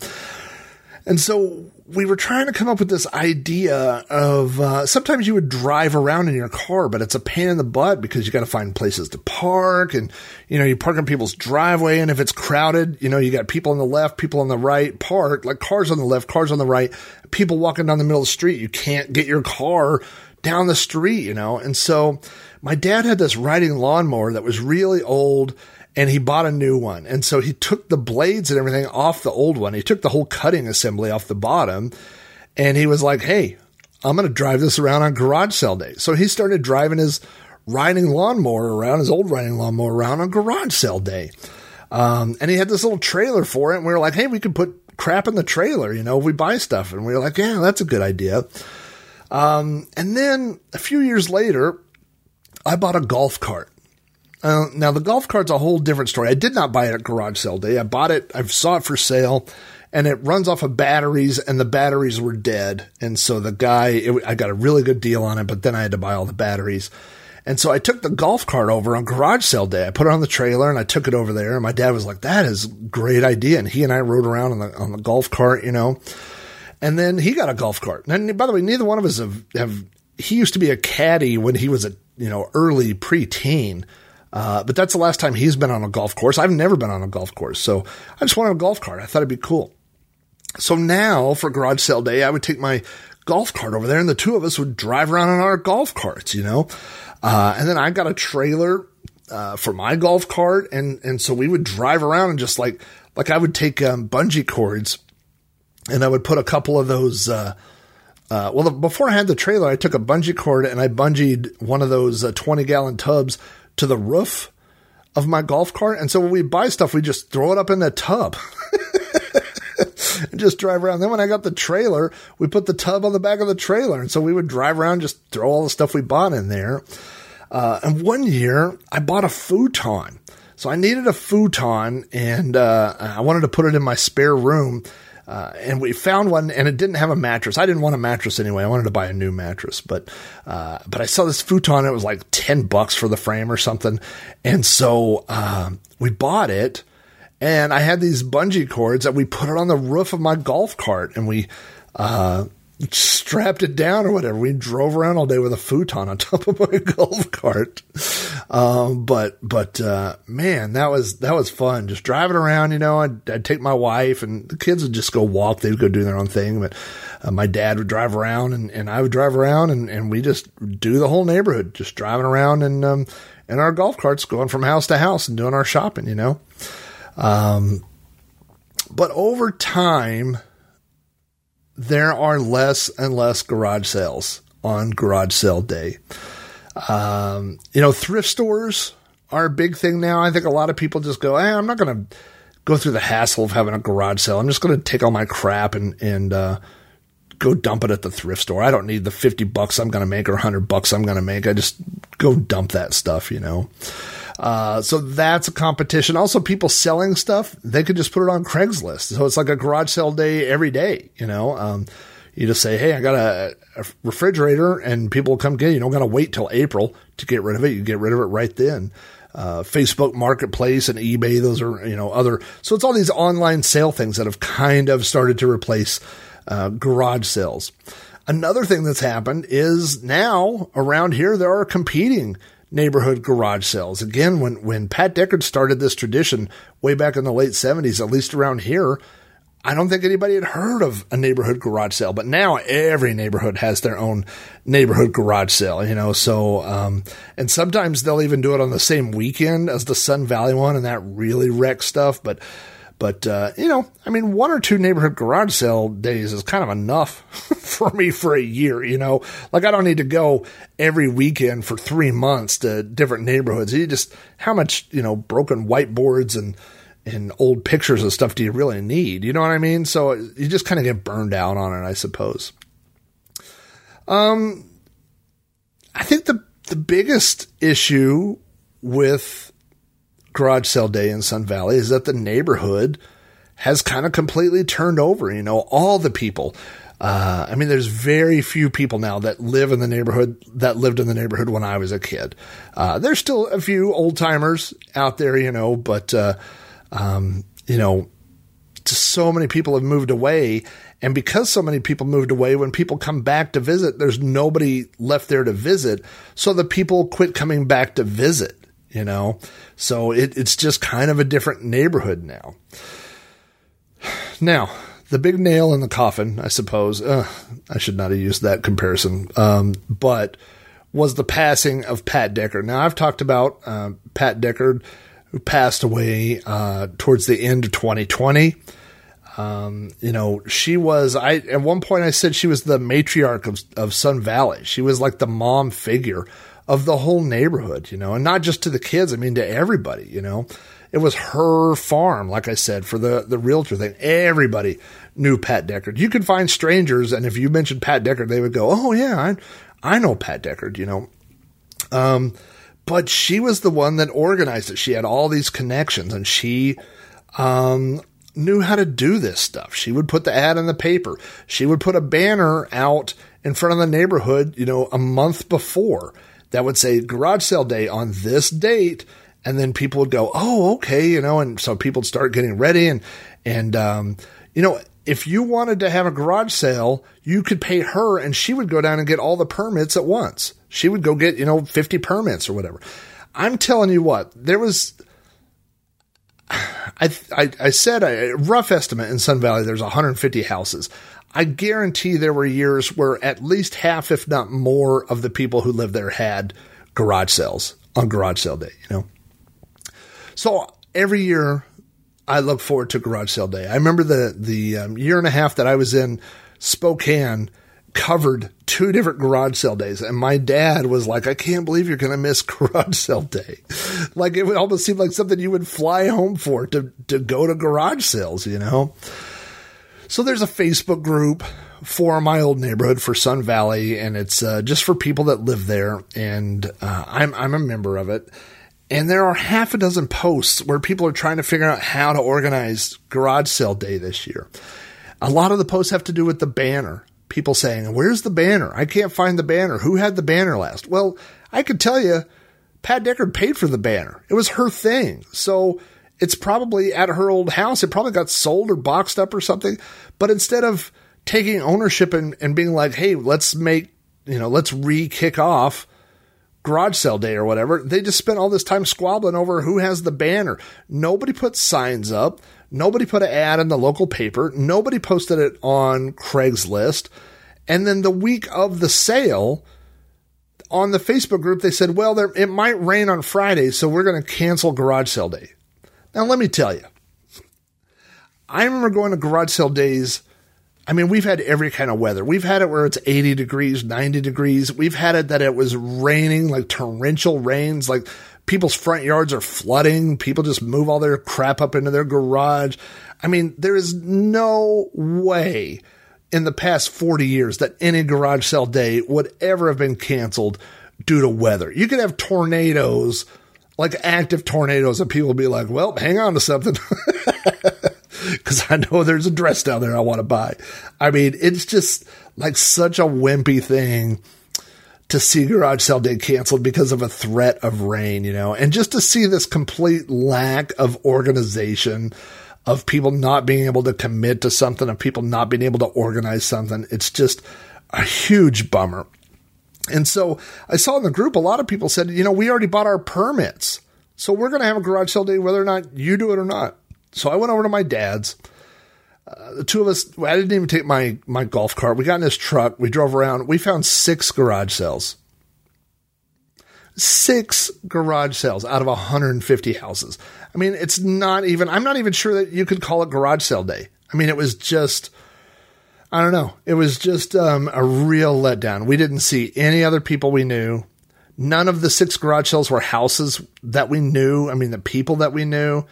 And so we were trying to come up with this idea of uh, sometimes you would drive around in your car, but it's a pain in the butt because you got to find places to park, and you know you park in people's driveway, and if it's crowded, you know you got people on the left, people on the right, park like cars on the left, cars on the right, people walking down the middle of the street. You can't get your car down the street, you know, and so my dad had this riding lawnmower that was really old and he bought a new one. And so he took the blades and everything off the old one. He took the whole cutting assembly off the bottom and he was like, Hey, I'm going to drive this around on garage sale day. So he started driving his riding lawnmower around, his old riding lawnmower around on garage sale day. Um, and he had this little trailer for it. And we were like, Hey, we could put crap in the trailer, you know, we buy stuff. And we were like, Yeah, that's a good idea. Um, and then a few years later, I bought a golf cart. Uh, now the golf cart's a whole different story. I did not buy it at garage sale day. I bought it. I saw it for sale, and it runs off of batteries, and the batteries were dead. And so the guy, it, I got a really good deal on it, but then I had to buy all the batteries. And so I took the golf cart over on garage sale day. I put it on the trailer and I took it over there. And my dad was like, "That is a great idea." And he and I rode around on the on the golf cart, you know. And then he got a golf cart. And by the way, neither one of us have, have he used to be a caddy when he was a you know early preteen. Uh, but that's the last time he's been on a golf course. I've never been on a golf course. So I just wanted a golf cart. I thought it'd be cool. So now for garage sale day, I would take my golf cart over there and the two of us would drive around in our golf carts, you know? Uh, and then I got a trailer, uh, for my golf cart. And, and so we would drive around and just like, like I would take, um, bungee cords and I would put a couple of those, uh, uh, well, before I had the trailer, I took a bungee cord and I bungeed one of those uh, 20 gallon tubs to the roof of my golf cart. And so when we buy stuff, we just throw it up in the tub and just drive around. Then when I got the trailer, we put the tub on the back of the trailer. And so we would drive around, just throw all the stuff we bought in there. Uh, and one year I bought a futon. So I needed a futon and, uh, I wanted to put it in my spare room. Uh, and we found one and it didn't have a mattress. I didn't want a mattress anyway. I wanted to buy a new mattress, but, uh, but I saw this futon. It was like 10 bucks for the frame or something. And so, um, we bought it and I had these bungee cords that we put it on the roof of my golf cart and we, uh, strapped it down or whatever. We drove around all day with a futon on top of my golf cart. Um, but, but, uh, man, that was, that was fun. Just driving around, you know, I'd, I'd, take my wife and the kids would just go walk. They would go do their own thing. But, uh, my dad would drive around and, and I would drive around and, and we just do the whole neighborhood, just driving around and, um, in our golf carts going from house to house and doing our shopping, you know. Um, but over time, there are less and less garage sales on garage sale day. Um, you know, thrift stores are a big thing now. I think a lot of people just go, hey, I'm not going to go through the hassle of having a garage sale. I'm just going to take all my crap and, and, uh, go dump it at the thrift store. I don't need the 50 bucks I'm going to make or 100 bucks I'm going to make. I just go dump that stuff, you know. Uh, so that's a competition. Also, people selling stuff, they could just put it on Craigslist. So it's like a garage sale day every day, you know. Um, you just say, Hey, I got a, a refrigerator and people will come get it. You don't got to wait till April to get rid of it. You get rid of it right then. Uh, Facebook Marketplace and eBay, those are, you know, other. So it's all these online sale things that have kind of started to replace uh, garage sales. Another thing that's happened is now around here there are competing neighborhood garage sales. Again, when, when Pat Deckard started this tradition way back in the late 70s, at least around here, I don't think anybody had heard of a neighborhood garage sale, but now every neighborhood has their own neighborhood garage sale, you know. So, um, and sometimes they'll even do it on the same weekend as the Sun Valley one, and that really wrecks stuff. But, but, uh, you know, I mean, one or two neighborhood garage sale days is kind of enough for me for a year, you know. Like, I don't need to go every weekend for three months to different neighborhoods. You just, how much, you know, broken whiteboards and, and old pictures and stuff do you really need? You know what I mean? So you just kind of get burned out on it, I suppose. Um, I think the the biggest issue with garage sale day in Sun Valley is that the neighborhood has kind of completely turned over. You know, all the people. Uh, I mean, there's very few people now that live in the neighborhood that lived in the neighborhood when I was a kid. Uh, there's still a few old timers out there, you know, but uh, um, you know, so many people have moved away. And because so many people moved away, when people come back to visit, there's nobody left there to visit. So the people quit coming back to visit, you know? So it, it's just kind of a different neighborhood now. Now, the big nail in the coffin, I suppose, uh, I should not have used that comparison, um, but was the passing of Pat Deckard. Now, I've talked about uh, Pat Deckard who passed away uh, towards the end of 2020. Um, you know, she was, I, at one point I said she was the matriarch of, of Sun Valley. She was like the mom figure of the whole neighborhood, you know, and not just to the kids. I mean, to everybody, you know, it was her farm. Like I said, for the, the realtor thing, everybody knew Pat Deckard. You could find strangers. And if you mentioned Pat Deckard, they would go, Oh yeah, I, I know Pat Deckard, you know. Um, but she was the one that organized it. She had all these connections and she, um, knew how to do this stuff. She would put the ad in the paper. She would put a banner out in front of the neighborhood, you know, a month before that would say garage sale day on this date. And then people would go, Oh, okay. You know, and so people would start getting ready and, and, um, you know, if you wanted to have a garage sale, you could pay her and she would go down and get all the permits at once. She would go get, you know, 50 permits or whatever. I'm telling you what, there was, I, I, I said a rough estimate in Sun Valley, there's 150 houses. I guarantee there were years where at least half, if not more, of the people who lived there had garage sales on garage sale day, you know? So every year I look forward to garage sale day. I remember the the um, year and a half that I was in Spokane covered two different garage sale days, and my dad was like, "I can't believe you're going to miss garage sale day." like it would almost seem like something you would fly home for to to go to garage sales, you know. So there's a Facebook group for my old neighborhood for Sun Valley, and it's uh, just for people that live there, and uh, I'm I'm a member of it. And there are half a dozen posts where people are trying to figure out how to organize garage sale day this year. A lot of the posts have to do with the banner. People saying, Where's the banner? I can't find the banner. Who had the banner last? Well, I could tell you, Pat Deckard paid for the banner. It was her thing. So it's probably at her old house. It probably got sold or boxed up or something. But instead of taking ownership and, and being like, Hey, let's make, you know, let's re kick off garage sale day or whatever. They just spent all this time squabbling over who has the banner. Nobody put signs up. Nobody put an ad in the local paper. Nobody posted it on Craigslist. And then the week of the sale, on the Facebook group, they said, well, there, it might rain on Friday, so we're going to cancel garage sale day. Now, let me tell you, I remember going to garage sale days I mean, we've had every kind of weather. We've had it where it's 80 degrees, 90 degrees. We've had it that it was raining, like torrential rains, like people's front yards are flooding. People just move all their crap up into their garage. I mean, there is no way in the past 40 years that any garage sale day would ever have been canceled due to weather. You could have tornadoes, like active tornadoes, and people be like, well, hang on to something. because I know there's a dress down there I want to buy. I mean, it's just like such a wimpy thing to see garage sale day canceled because of a threat of rain, you know, and just to see this complete lack of organization of people not being able to commit to something, of people not being able to organize something. It's just a huge bummer. And so I saw in the group a lot of people said, you know, we already bought our permits. So we're going to have a garage sale day whether or not you do it or not. So I went over to my dad's. Uh, the two of us, I didn't even take my, my golf cart. We got in this truck. We drove around. We found six garage sales. Six garage sales out of 150 houses. I mean, it's not even, I'm not even sure that you could call it garage sale day. I mean, it was just, I don't know. It was just um, a real letdown. We didn't see any other people we knew. None of the six garage sales were houses that we knew. I mean, the people that we knew.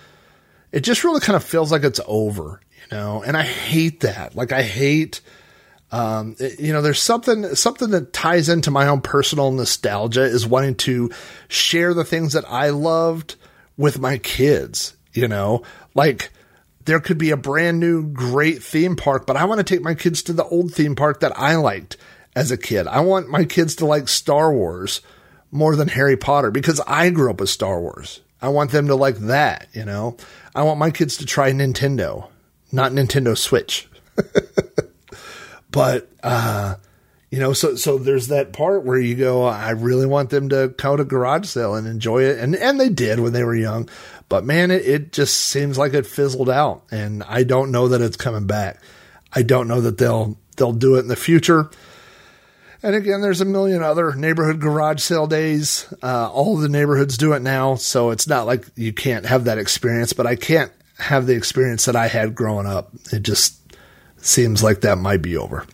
It just really kind of feels like it's over, you know. And I hate that. Like I hate, um, it- you know, there's something something that ties into my own personal nostalgia is wanting to share the things that I loved with my kids. You know, like there could be a brand new great theme park, but I want to take my kids to the old theme park that I liked as a kid. I want my kids to like Star Wars more than Harry Potter because I grew up with Star Wars. I want them to like that, you know. I want my kids to try Nintendo, not Nintendo Switch. but uh you know, so so there's that part where you go, I really want them to go to a garage sale and enjoy it, and and they did when they were young, but man, it, it just seems like it fizzled out, and I don't know that it's coming back. I don't know that they'll they'll do it in the future. And again, there's a million other neighborhood garage sale days. Uh, all the neighborhoods do it now, so it's not like you can't have that experience. But I can't have the experience that I had growing up. It just seems like that might be over.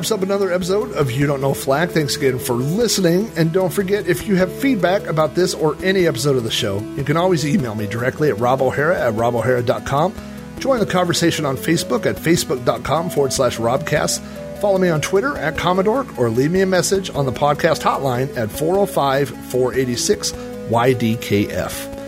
Wraps up another episode of You Don't Know Flack. Thanks again for listening. And don't forget, if you have feedback about this or any episode of the show, you can always email me directly at robohara at robohara.com. Join the conversation on Facebook at facebook.com forward slash robcast. Follow me on Twitter at Commodore or leave me a message on the podcast hotline at 405 486 YDKF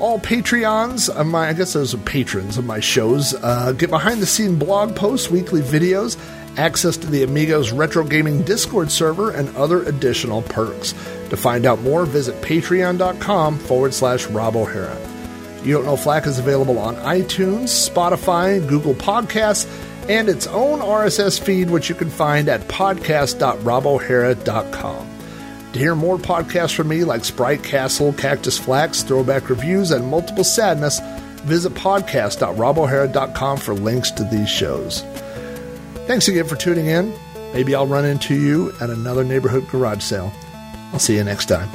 all Patreons of my, I guess those are patrons of my shows, uh, get behind the scene blog posts, weekly videos, access to the Amigos Retro Gaming Discord server, and other additional perks. To find out more, visit patreon.com forward slash Rob O'Hara. You Don't Know Flack is available on iTunes, Spotify, Google Podcasts, and its own RSS feed, which you can find at podcast.robohara.com. To hear more podcasts from me like Sprite Castle, Cactus Flax, Throwback Reviews, and Multiple Sadness, visit podcast.robohara.com for links to these shows. Thanks again for tuning in. Maybe I'll run into you at another neighborhood garage sale. I'll see you next time.